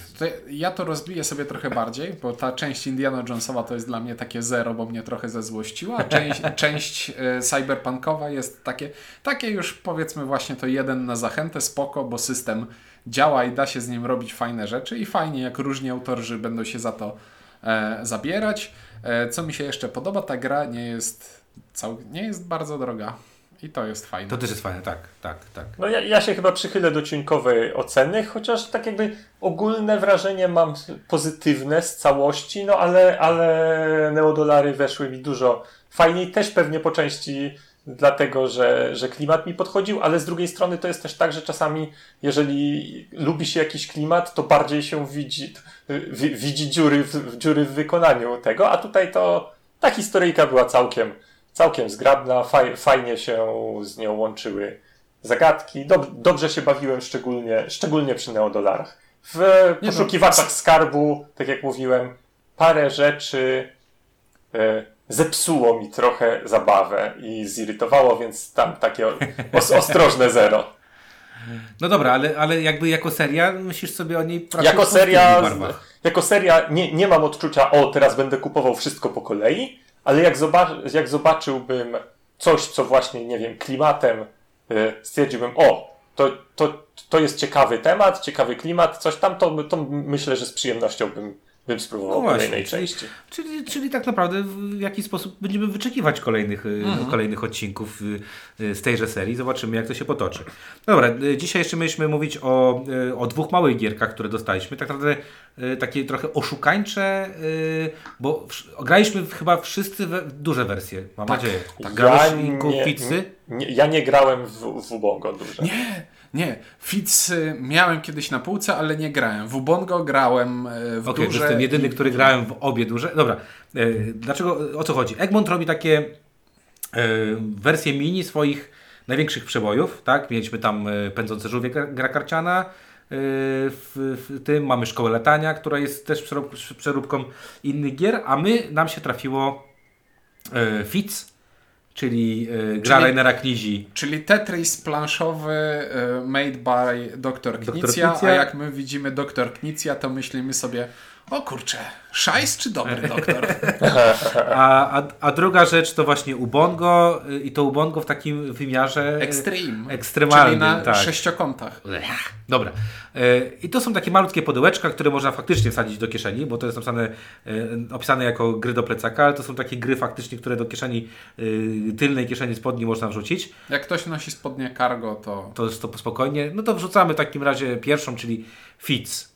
Ja to rozbiję sobie trochę bardziej, bo ta część Indiana Jonesowa to jest dla mnie takie zero, bo mnie trochę zezłościła, część, część e, cyberpunkowa jest takie, takie już powiedzmy właśnie to jeden na zachętę, spoko, bo system działa i da się z nim robić fajne rzeczy i fajnie jak różni autorzy będą się za to e, zabierać. E, co mi się jeszcze podoba, ta gra nie jest, cał, nie jest bardzo droga i to jest fajne. To też jest fajne, tak, tak, tak. No ja, ja się chyba przychylę do cienkowej oceny, chociaż tak jakby ogólne wrażenie mam pozytywne z całości, no ale, ale neodolary weszły mi dużo fajniej, też pewnie po części dlatego, że, że klimat mi podchodził, ale z drugiej strony to jest też tak, że czasami jeżeli lubi się jakiś klimat, to bardziej się widzi, wi, widzi dziury w, dziury w wykonaniu tego, a tutaj to ta historyjka była całkiem, całkiem zgrabna, faj, fajnie się z nią łączyły zagadki. Dob, dobrze się bawiłem, szczególnie, szczególnie przy neodolarach. W Nie no. poszukiwaczach skarbu, tak jak mówiłem, parę rzeczy e, zepsuło mi trochę zabawę i zirytowało, więc tam takie os, ostrożne zero. No dobra, ale, ale jakby jako seria myślisz sobie o niej Jako seria, jako seria nie, nie mam odczucia, o teraz będę kupował wszystko po kolei, ale jak, zobac- jak zobaczyłbym coś, co właśnie, nie wiem, klimatem y, stwierdziłbym, o, to, to, to jest ciekawy temat, ciekawy klimat, coś tam, to, to myślę, że z przyjemnością bym, bym spróbował No właśnie, kolejnej czyli- części. Czyli, czyli tak naprawdę w jakiś sposób będziemy wyczekiwać kolejnych, y, kolejnych odcinków y, y, z tejże serii. Zobaczymy, jak to się potoczy. Dobra, y, dzisiaj jeszcze mieliśmy mówić o, o dwóch małych gierkach, które dostaliśmy. Tak naprawdę takie trochę oszukańcze, bo graliśmy chyba wszyscy we, duże wersje, mam nadzieję. Tak, grałeś nie, ja nie grałem w, w Ubongo dużo. Nie, nie. Fitz miałem kiedyś na półce, ale nie grałem. W Ubongo grałem y, w Okej, to duże. jestem jedyny, który grałem w obie duże. Dobra, e, dlaczego, o co chodzi? Egmont robi takie e, wersje mini swoich największych przebojów, tak? Mieliśmy tam e, Pędzące żółwie gra, karciana, e, w, w tym mamy Szkołę Latania, która jest też przerób, przeróbką innych gier, a my, nam się trafiło e, Fitz, czyli e, gra Czyli- Rainera Knizi. Czyli Tetris planszowy y, made by Dr. Knicja, Knicja. a jak my widzimy Dr. Knicja, to myślimy sobie O kurczę, szajs czy dobry doktor? A, a, a druga rzecz to właśnie Ubongo y, i to Ubongo w takim wymiarze y, Extreme. ekstremalnym. Czyli na tak. sześciokątach. Dobra. Y, I to są takie malutkie pudełeczka, które można faktycznie wsadzić do kieszeni, bo to jest napisane, opisane jako gry do plecaka, ale to są takie gry faktycznie, które do kieszeni, tylnej kieszeni spodni można wrzucić. Jak ktoś nosi spodnie cargo, to To jest to spokojnie. No to wrzucamy w takim razie pierwszą, czyli Fitz.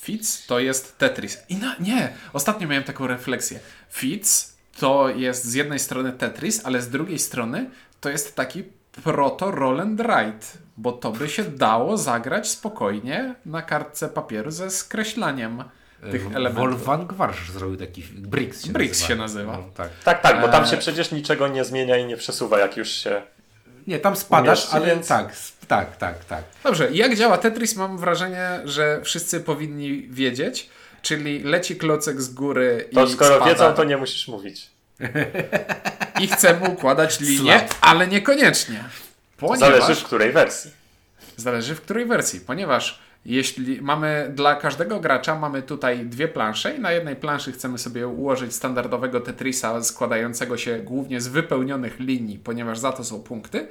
Fitz to jest Tetris. I na, nie, ostatnio miałem taką refleksję. Fitz to jest z jednej strony Tetris, ale z drugiej strony to jest taki proto roll and write, bo to by się dało zagrać spokojnie na kartce papieru ze skreślaniem tych elementów. Wolfgang Warsz zrobił taki Brix się Brix nazywa. się nazywa. No, tak. Tak, tak, bo tam się Eee. przecież niczego nie zmienia i nie przesuwa, jak już się. Nie, tam spadasz, ale więc- tak, tak, tak, tak. Dobrze, jak działa Tetris mam wrażenie, że wszyscy powinni wiedzieć, czyli leci klocek z góry To i skoro spada wiedzą, to nie musisz mówić. i chcemy układać linię, Slap. ale niekoniecznie. Ponieważ... Zależy w której wersji. Zależy w której wersji, ponieważ jeśli mamy dla każdego gracza mamy tutaj dwie plansze i na jednej planszy chcemy sobie ułożyć standardowego Tetrisa składającego się głównie z wypełnionych linii, ponieważ za to są punkty,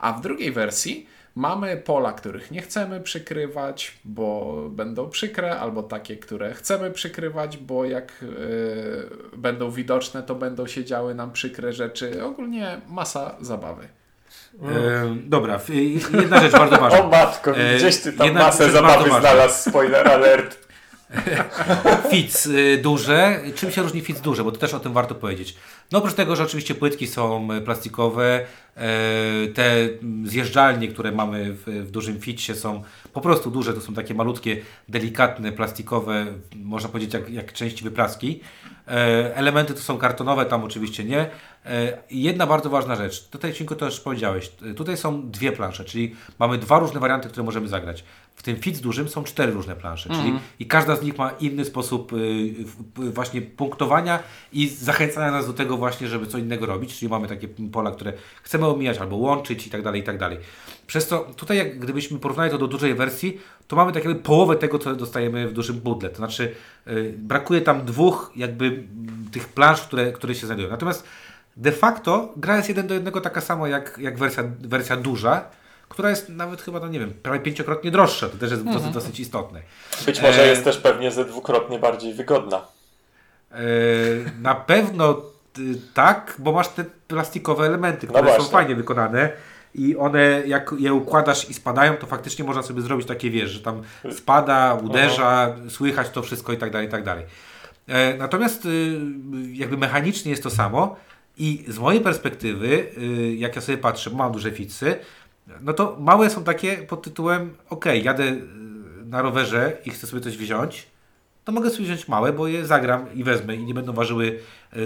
a w drugiej wersji mamy pola, których nie chcemy przykrywać, bo będą przykre, albo takie, które chcemy przykrywać, bo jak yy, będą widoczne, to będą się działy nam przykre rzeczy. Ogólnie masa zabawy. E, dobra, jedna rzecz bardzo ważna. O matko, E, gdzieś ty tam jedna masę zabawy znalazł, spoiler alert. Fitz y, duże. Czym się różni Fitz duże? Bo to też o tym warto powiedzieć. No oprócz tego, że oczywiście płytki są e, plastikowe, e, te zjeżdżalnie, które mamy w, w dużym Fitzie są po prostu duże. To są takie malutkie, delikatne, plastikowe, można powiedzieć jak, jak części wypraski. E, Elementy to są kartonowe, tam oczywiście nie. E, Jedna bardzo ważna rzecz. Tutaj Cinko to już powiedziałeś. E, Tutaj są dwie plansze, czyli mamy dwa różne warianty, które możemy zagrać. W tym Fitz dużym są cztery różne plansze, czyli i każda z nich ma inny sposób właśnie punktowania i zachęcania nas do tego właśnie, żeby co innego robić, czyli mamy takie pola, które chcemy omijać albo łączyć i tak dalej, i tak dalej. Przez to tutaj jak gdybyśmy porównali to do dużej wersji, to mamy tak jakby połowę tego, co dostajemy w dużym bundle. To znaczy y, brakuje tam dwóch jakby tych plansz, które, które się znajdują. Natomiast de facto gra jest jeden do jednego taka sama jak, jak wersja, wersja duża, która jest nawet chyba, no nie wiem, prawie pięciokrotnie droższa. To też jest dosyć, dosyć istotne. Być może E, jest też pewnie ze dwukrotnie bardziej wygodna. E, na pewno y, tak, bo masz te plastikowe elementy, No które są właśnie. fajnie wykonane i one jak je układasz i spadają, to faktycznie można sobie zrobić takie, wiesz, że tam spada, uderza, słychać to wszystko i tak dalej, i tak dalej. E, Natomiast y, jakby mechanicznie jest to samo i z mojej perspektywy, y, jak ja sobie patrzę, mam duże ficy, no to małe są takie pod tytułem, ok, jadę y, na rowerze i chcę sobie coś wziąć, to mogę sobie wziąć małe, bo je zagram i wezmę i nie będą ważyły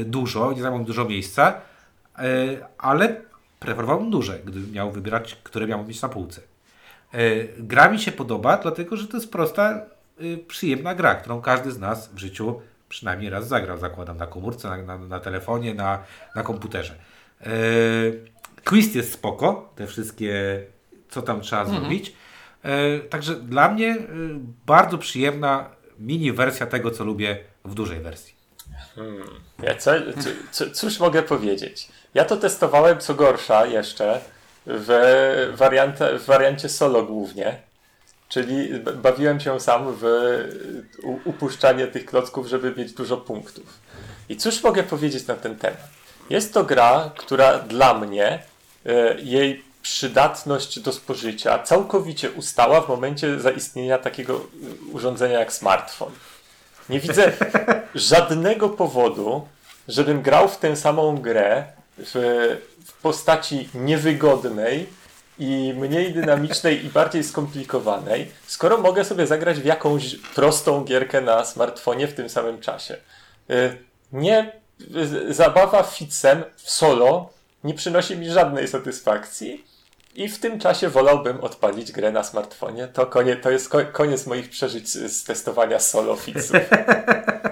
dużo, nie zajmą dużo miejsca, ale preferowałbym duże, gdybym miał wybierać, które miałbym mieć na półce. E, Gra mi się podoba, dlatego że to jest prosta, e, przyjemna gra, którą każdy z nas w życiu przynajmniej raz zagrał, zakładam, na komórce, na, na, na telefonie, na, na komputerze. E, Quiz jest spoko, te wszystkie, co tam trzeba zrobić. E, Także dla mnie e, bardzo przyjemna mini wersja tego, co lubię w dużej wersji. Ja co, co, co, cóż mogę powiedzieć? Ja to testowałem co gorsza jeszcze w, wariantę, w wariancie solo głównie. Czyli bawiłem się sam w upuszczanie tych klocków, żeby mieć dużo punktów. I cóż mogę powiedzieć na ten temat? Jest to gra, która dla mnie, e, jej przydatność do spożycia całkowicie ustała w momencie zaistnienia takiego e, urządzenia jak smartfon. Nie widzę żadnego powodu, żebym grał w tę samą grę w, postaci niewygodnej i mniej dynamicznej i bardziej skomplikowanej, skoro mogę sobie zagrać w jakąś prostą gierkę na smartfonie w tym samym czasie. Y, Nie, y, zabawa fitzem w solo nie przynosi mi żadnej satysfakcji i w tym czasie wolałbym odpalić grę na smartfonie. To, konie, to jest ko- koniec moich przeżyć z testowania solo fitzów.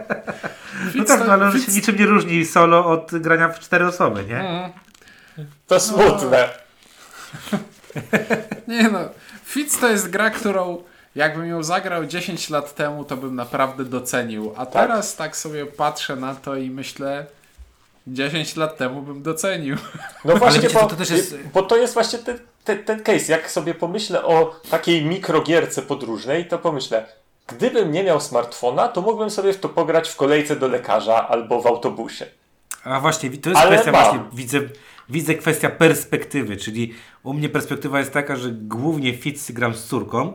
No tak, no, ale on się niczym nie różni solo od grania w cztery osoby, nie? To smutne. Nie no, Fitz to jest gra, którą jakbym ją zagrał 10 lat temu, to bym naprawdę docenił. A teraz tak sobie patrzę na to i myślę, 10 lat temu bym docenił. No właśnie, wiecie, bo, to- jest- bo to jest właśnie ten, ten, ten case. Jak sobie pomyślę o takiej mikrogierce podróżnej, to pomyślę, gdybym nie miał smartfona, to mógłbym sobie w to pograć w kolejce do lekarza albo w autobusie. A właśnie, to jest Ale kwestia mam. właśnie, widzę, widzę kwestia perspektywy, czyli u mnie perspektywa jest taka, że głównie w Fitzy gram z córką,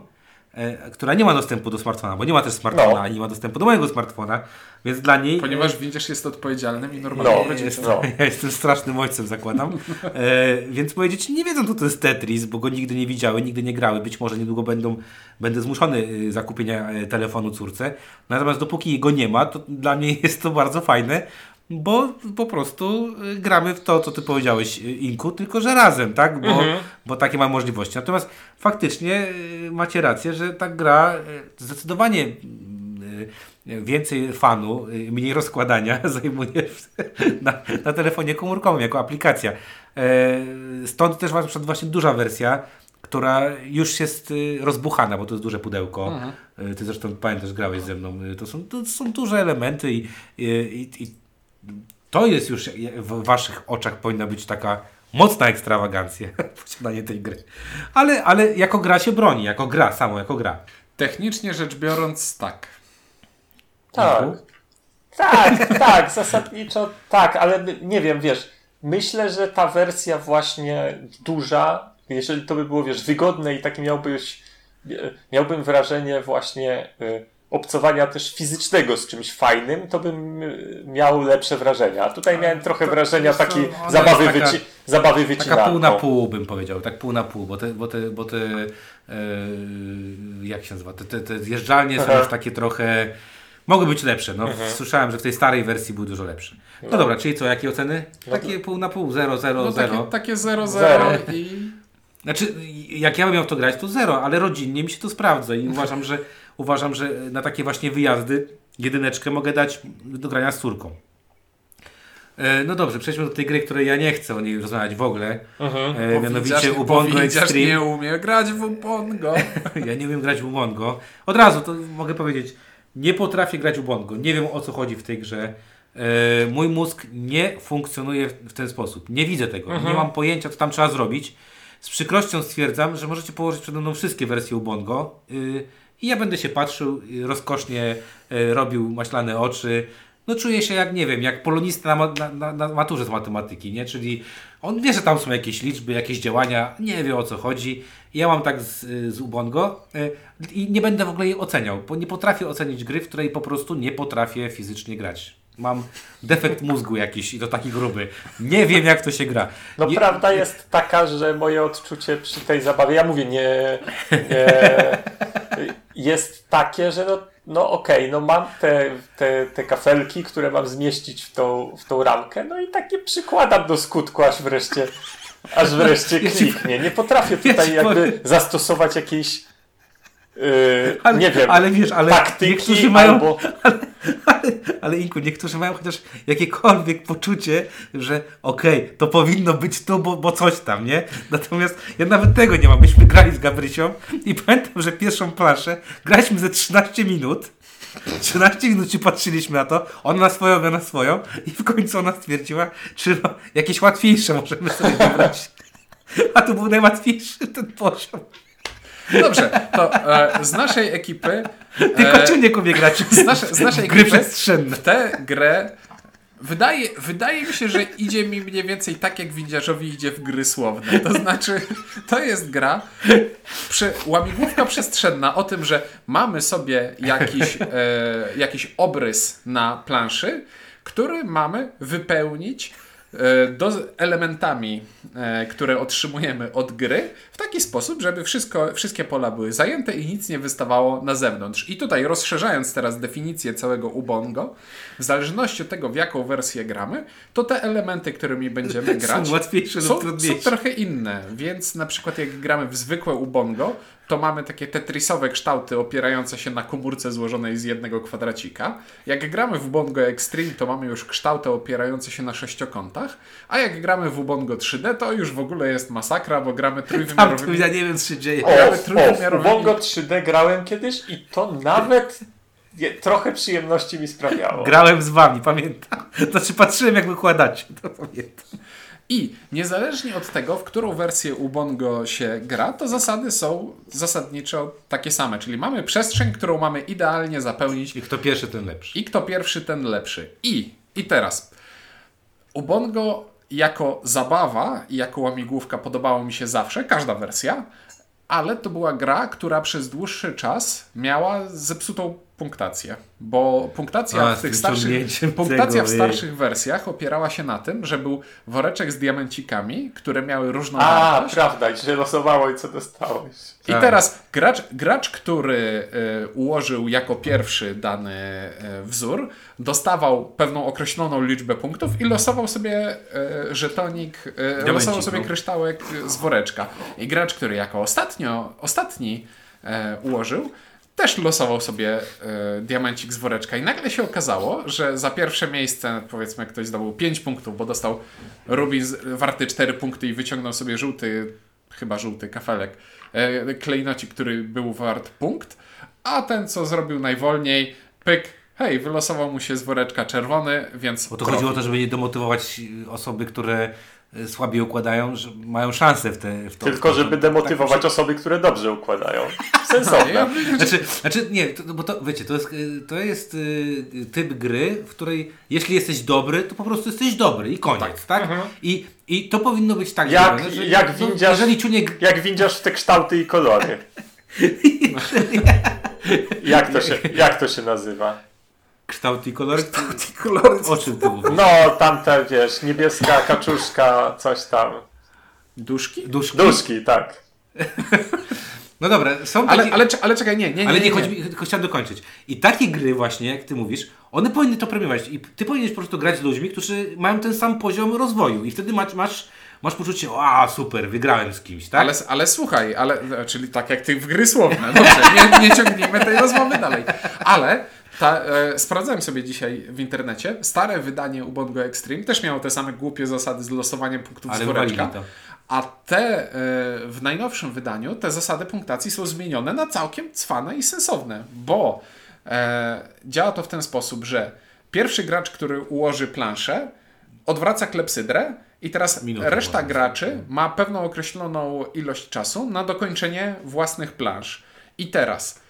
która nie ma dostępu do smartfona, bo nie ma też smartfona, No. ani nie ma dostępu do mojego smartfona, więc dla niej... Ponieważ widzisz, jest odpowiedzialnym i normalnym No, Ja rodzicem. jestem, No. ja jestem strasznym ojcem, zakładam. E, więc moje dzieci nie wiedzą, co to jest Tetris, bo go nigdy nie widziały, nigdy nie grały. Być może niedługo będą, będę zmuszony y, zakupienia e, telefonu córce. Natomiast dopóki go nie ma, to dla mnie jest to bardzo fajne, bo po prostu y, gramy w to, co ty powiedziałeś, y, Inku, tylko że razem, tak? Bo, bo takie mamy możliwości. Natomiast faktycznie y, macie rację, że ta gra zdecydowanie więcej fanu, mniej rozkładania zajmuje na, na telefonie komórkowym jako aplikacja. E, Stąd też właśnie duża wersja, która już jest rozbuchana, bo to jest duże pudełko. Y, Ty zresztą pamiętasz, grałeś ze mną. To są, to są duże elementy i, i, i to jest już w waszych oczach powinna być taka mocna ekstrawagancja posiadanie tej gry. Ale, ale jako gra się broni, jako gra, samo jako gra. Technicznie rzecz biorąc, tak. Tak. Tak, tak, zasadniczo tak, ale nie wiem, wiesz, myślę, że ta wersja właśnie duża, jeżeli to by było, wiesz, wygodne i takie miałbyś, miałbym wrażenie właśnie y, obcowania też fizycznego z czymś fajnym, to bym y, miał lepsze wrażenia. A tutaj miałem trochę to- wrażenia takiej ona zabawy, taka- wyci- zabawy Taka wycinanką. pół na pół bym powiedział, tak pół na pół, bo te, bo te, bo te e, jak się nazywa, te, te, te zjeżdżalnie są Aha. już takie trochę, mogły być lepsze, no słyszałem, że w tej starej wersji były dużo lepsze. No, dobra, czyli co, jakie oceny? Takie pół na pół, 0, 0, No 0. takie, takie 0-0 Zero. i Znaczy, jak ja bym miał w to grać, to zero, ale rodzinnie mi się to sprawdza i uważam, że uważam, że na takie właśnie wyjazdy jedyneczkę mogę dać do grania z córką. E, No dobrze, przejdźmy do tej gry, której ja nie chcę o niej rozmawiać w ogóle. E, mianowicie Ubongo Extreme. nie umie grać w Ubongo. Ja nie umiem grać w Ubongo. Od razu to mogę powiedzieć, nie potrafię grać w Ubongo. Nie wiem o co chodzi w tej grze. E, mój mózg nie funkcjonuje w- ten sposób. Nie widzę tego. Nie mam pojęcia, co tam trzeba zrobić. Z przykrością stwierdzam, że możecie położyć przede mną wszystkie wersje Ubongo y, i ja będę się patrzył, rozkosznie y, robił maślane oczy. No czuję się jak, nie wiem, jak polonista na, na, na, na maturze z matematyki, nie? Czyli on wie, że tam są jakieś liczby, jakieś działania, nie wie o co chodzi. Ja mam tak z, z Ubongo y, i nie będę w ogóle jej oceniał, bo nie potrafię ocenić gry, w której po prostu nie potrafię fizycznie grać. Mam defekt mózgu jakiś i to taki gruby. Nie wiem jak to się gra. No prawda jest taka, że moje odczucie przy tej zabawie, ja mówię, nie, nie jest takie, że no, no okej, no mam te, te, te kafelki, które mam zmieścić w tą, w tą ramkę, no i takie przykładam do skutku, aż wreszcie, aż wreszcie kliknie. Nie potrafię tutaj jakby zastosować jakiejś yy, Ale, nie wiem, ale wiesz, ale taktyki mają, albo... ale, ale Inku, niektórzy mają chociaż jakiekolwiek poczucie, że okej, to powinno być tu, bo, bo coś tam, nie? Natomiast ja nawet tego nie mam. Myśmy grali z Gabrysią i pamiętam, że pierwszą planszę graliśmy ze 13 minut. 13 minut się patrzyliśmy na to, on na swoją, ja na swoją i w końcu ona stwierdziła, czy no, jakieś łatwiejsze możemy sobie wybrać. A to był najłatwiejszy ten poziom. Dobrze, to e, z naszej ekipy Tylko e, czy nie umie grać z, nasze, z naszej gry ekipy przestrzenne. w tę grę wydaje, wydaje mi się, że idzie mi mniej więcej tak, jak windziarzowi idzie w gry słowne. To znaczy, to jest gra, przy, łamigłówka przestrzenna o tym, że mamy sobie jakiś, e, jakiś obrys na planszy, który mamy wypełnić do, elementami, e, które otrzymujemy od gry, w taki sposób, żeby wszystko, wszystkie pola były zajęte i nic nie wystawało na zewnątrz. I tutaj rozszerzając teraz definicję całego Ubongo, w zależności od tego, w jaką wersję gramy, to te elementy, którymi będziemy grać, Są łatwiejsze są, są trochę inne, więc na przykład jak gramy w zwykłe Ubongo, to mamy takie tetrisowe kształty opierające się na komórce złożonej z jednego kwadracika. Jak gramy w Ubongo Extreme, to mamy już kształty opierające się na sześciokątach. a jak gramy w Ubongo 3D, to już w ogóle jest masakra, bo gramy Tam trójwymiarowymi... ja nie wiem, co się dzieje. O, Gramy o, w trójwymiarowymi- Ubongo 3D grałem kiedyś i to nawet je, trochę przyjemności mi sprawiało. Grałem z wami, pamiętam. Znaczy patrzyłem, jak wykładacie. To pamiętam. I niezależnie od tego, w którą wersję Ubongo się gra, to zasady są zasadniczo takie same. Czyli mamy przestrzeń, którą mamy idealnie zapełnić I kto pierwszy, ten lepszy. i kto pierwszy, ten lepszy. I, i teraz Ubongo jako zabawa i jako łamigłówka podobało mi się zawsze, każda wersja, ale to była gra, która przez dłuższy czas miała zepsutą punktację, bo punktacja A, w tych starszych punktacja w starszych wersjach opierała się na tym, że był woreczek z diamencikami, które miały różną A, wartość. prawda, i że losowało i co dostałeś. I Tak. teraz gracz, gracz który e, ułożył jako pierwszy dany e, wzór, dostawał pewną określoną liczbę punktów i losował sobie e, żetonik, losował sobie kryształek z woreczka. I gracz, który jako ostatnio, ostatni ułożył, też losował sobie e, diamencik z woreczka. I nagle się okazało, że za pierwsze miejsce, powiedzmy, ktoś zdobył 5 punktów, bo dostał rubin warty 4 punkty i wyciągnął sobie żółty, chyba żółty kafelek, e, klejnocik, który był wart punkt, a ten, co zrobił najwolniej, pyk, hej, wylosował mu się z woreczka czerwony, więc Bo to profit. chodziło o to, żeby nie demotywować y, osoby, które y, słabiej układają, że mają szansę w, te, w to. Tylko żeby demotywować osoby, które dobrze układają. Sensowne. Znaczy, znaczy nie, to, bo to wiecie, to jest, y, to jest y, typ gry, w której jeśli jesteś dobry, to po prostu jesteś dobry i koniec, tak? I, I to powinno być tak Jak- że jak no, windziarz- jeżeli Jak windziasz w te kształty i kolory. jak, to się, jak to się nazywa? Kształt i kolor, Kolory o czym ty mówisz? No, tamte, wiesz, niebieska kaczuszka, coś tam. duszki? Duszki? Duszki, tak. No dobra, są Ale, takie... ale, cze- ale czekaj, nie, nie, nie. Ale nie, nie, chodzi mi, tylko chciałem dokończyć. I takie gry właśnie, jak ty mówisz, one powinny to premiować. I ty powinieneś po prostu grać z ludźmi, którzy mają ten sam poziom rozwoju. I wtedy masz, masz, masz poczucie, a super, wygrałem z kimś, tak? Ale, ale słuchaj, ale, czyli tak jak ty w gry słowne. Dobrze, nie, nie ciągnijmy tej rozmowy dalej. Ale ta, e, sprawdzałem sobie dzisiaj w internecie. Stare wydanie Ubongo Extreme też miało te same głupie zasady z losowaniem punktów Ale z woreczka. A te e, w najnowszym wydaniu, te zasady punktacji są zmienione na całkiem cwane i sensowne, bo e, działa to w ten sposób, że pierwszy gracz, który ułoży planszę, odwraca klepsydrę i teraz Minutę reszta można graczy ma pewną określoną ilość czasu na dokończenie własnych plansz. I teraz,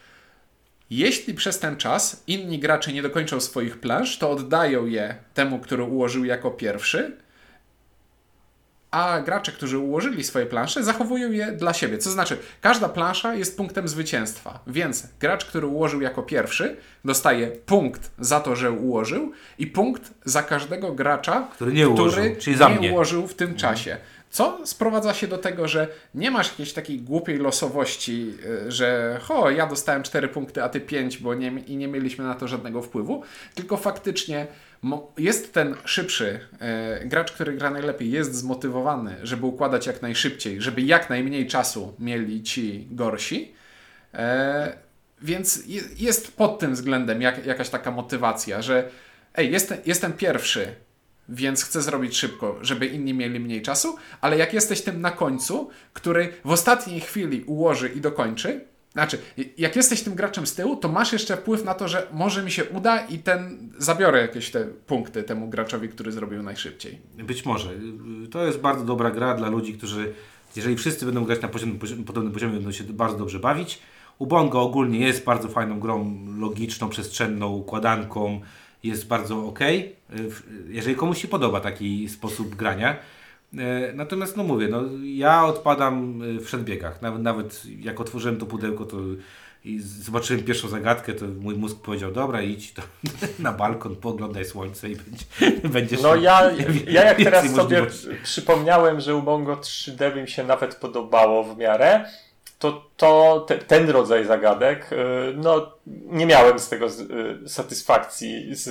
jeśli przez ten czas inni gracze nie dokończą swoich plansz, to oddają je temu, który ułożył jako pierwszy, a gracze, którzy ułożyli swoje plansze, zachowują je dla siebie. Co znaczy, każda plansza jest punktem zwycięstwa, więc gracz, który ułożył jako pierwszy, dostaje punkt za to, że ułożył i punkt za każdego gracza, Który nie który nie ułożył w tym czasie. Co sprowadza się do tego, że nie masz jakiejś takiej głupiej losowości, y, że ho, ja dostałem 4 punkty, a ty 5, bo nie, i nie mieliśmy na to żadnego wpływu, tylko faktycznie jest ten szybszy e, gracz, który gra najlepiej, jest zmotywowany, żeby układać jak najszybciej, żeby jak najmniej czasu mieli ci gorsi. E, więc je- jest pod tym względem jak, jakaś taka motywacja, że ej, jestem, jestem pierwszy, więc chcę zrobić szybko, żeby inni mieli mniej czasu, ale jak jesteś tym na końcu, który w ostatniej chwili ułoży i dokończy, znaczy, jak jesteś tym graczem z tyłu, to masz jeszcze wpływ na to, że może mi się uda i ten zabiorę jakieś te punkty temu graczowi, który zrobił najszybciej. Być może. To jest bardzo dobra gra dla ludzi, którzy, jeżeli wszyscy będą grać na poziom, poziom, podobnym poziomie, będą się bardzo dobrze bawić. Ubongo ogólnie jest bardzo fajną grą, logiczną, przestrzenną, układanką. Jest bardzo ok, jeżeli komuś się podoba taki sposób grania. E, Natomiast, no mówię, no, ja odpadam e, w przedbiegach. Nawet, nawet jak otworzyłem to pudełko, to i zobaczyłem pierwszą zagadkę, to mój mózg powiedział, dobra, idź to na balkon, pooglądaj słońce i będzie, będziesz... No ja, ja jak teraz sobie przypomniałem, że Ubongo 3D by mi się nawet podobało w miarę, to, to te, ten rodzaj zagadek, y, no nie miałem z tego y, satysfakcji z,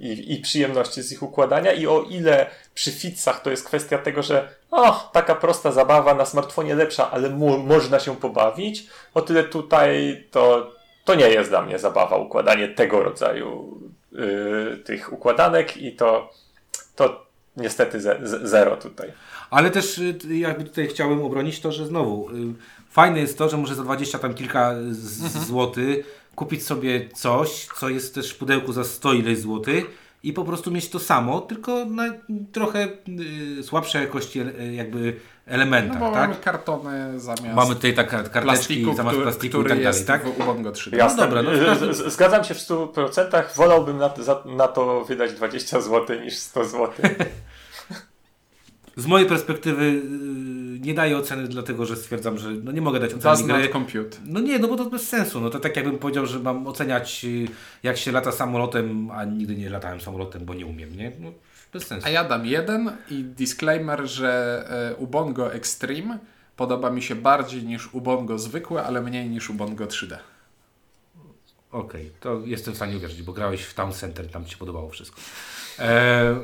i, i przyjemności z ich układania i o ile przy Fitsach to jest kwestia tego, że o, taka prosta zabawa na smartfonie lepsza, ale mu, można się pobawić, o tyle tutaj to, to nie jest dla mnie zabawa układanie tego rodzaju y, tych układanek i to, to niestety zero tutaj. Ale też jakby tutaj chciałem obronić to, że znowu fajne jest to, że może za 20 tam kilka Mhm. złotych kupić sobie coś, co jest też w pudełku za 100 ileś złotych i po prostu mieć to samo, tylko na trochę y, słabszej jakości e, jakby No elementach, bo tak? mamy kartony zamiast Mamy tutaj tak karteczki plastiku, zamiast który, plastiku który i tak dalej, jest tak? w Ubongo 3D. Jasne. dobra, no każdym- Zgadzam się w 100%. Wolałbym na, to- na to wydać 20 zł niż 100 zł. Z mojej perspektywy y, nie daję oceny, dlatego że stwierdzam, że no nie mogę dać oceny Does gry. not compute. No nie, no bo to bez sensu. No to tak jakbym powiedział, że mam oceniać y, jak się lata samolotem, a nigdy nie latałem samolotem, bo nie umiem, nie? No, bez sensu. A ja dam jeden i disclaimer, że e, Ubongo Extreme podoba mi się bardziej niż Ubongo zwykłe, ale mniej niż Ubongo 3D. Okej, to jestem w stanie uwierzyć, bo grałeś w Town Center, tam Ci się podobało wszystko. Eee,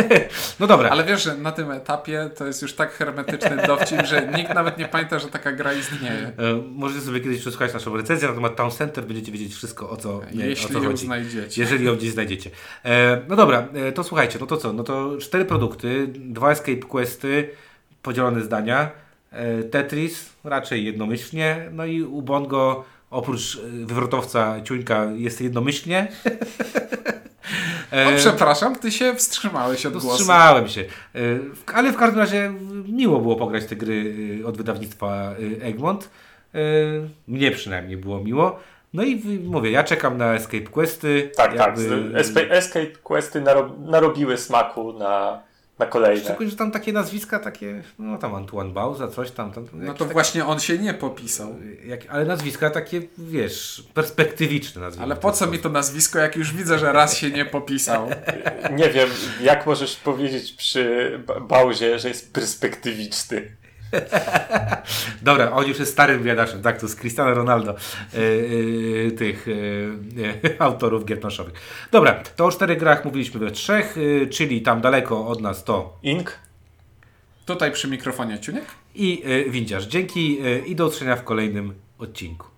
no dobra. Ale wiesz, że na tym etapie to jest już tak hermetyczny dowcip, że nikt nawet nie pamięta, że taka gra istnieje. E, możecie sobie kiedyś przesłuchać naszą recenzję na temat Town Center, będziecie wiedzieć wszystko o co, nie, o Jeśli co ją chodzi. znajdziecie. Jeżeli ją gdzieś znajdziecie. E, no dobra, e, to słuchajcie, no to co? No to cztery produkty, dwa escape questy, podzielone zdania, e, Tetris raczej jednomyślnie, no i Ubongo oprócz e, wywrotowca Ciuńka jest jednomyślnie. O, przepraszam, ty się wstrzymałeś od No, głosu. wstrzymałem się. W- Ale w każdym razie miło było pograć te gry e, od wydawnictwa Egmont. Mnie przynajmniej było miło. No i mówię, ja czekam na Escape Questy. Tak, tak. jakby- z- Escape, Questy narob, narobiły smaku na, na kolejne. Szczególnie, że tam takie nazwiska, takie, no tam Antoine Bauza, coś tam. tam No to takie- właśnie on się nie popisał. jak, ale nazwiska takie, wiesz, perspektywiczne nazwiska. Ale po co mi to nazwisko, jak już widzę, że raz się nie popisał? Nie wiem, jak możesz powiedzieć przy Ba- Bauzie, że jest perspektywiczny. Dobra, on już jest starym wiadaczem, tak, to z Cristiano Ronaldo, e, e, tych e, autorów gier planszowych. Dobra, to o czterech grach mówiliśmy we trzech, czyli tam daleko od nas to Ink? Tutaj przy mikrofonie Ciuniek. i e, Windziarz. Dzięki i do usłyszenia w kolejnym odcinku.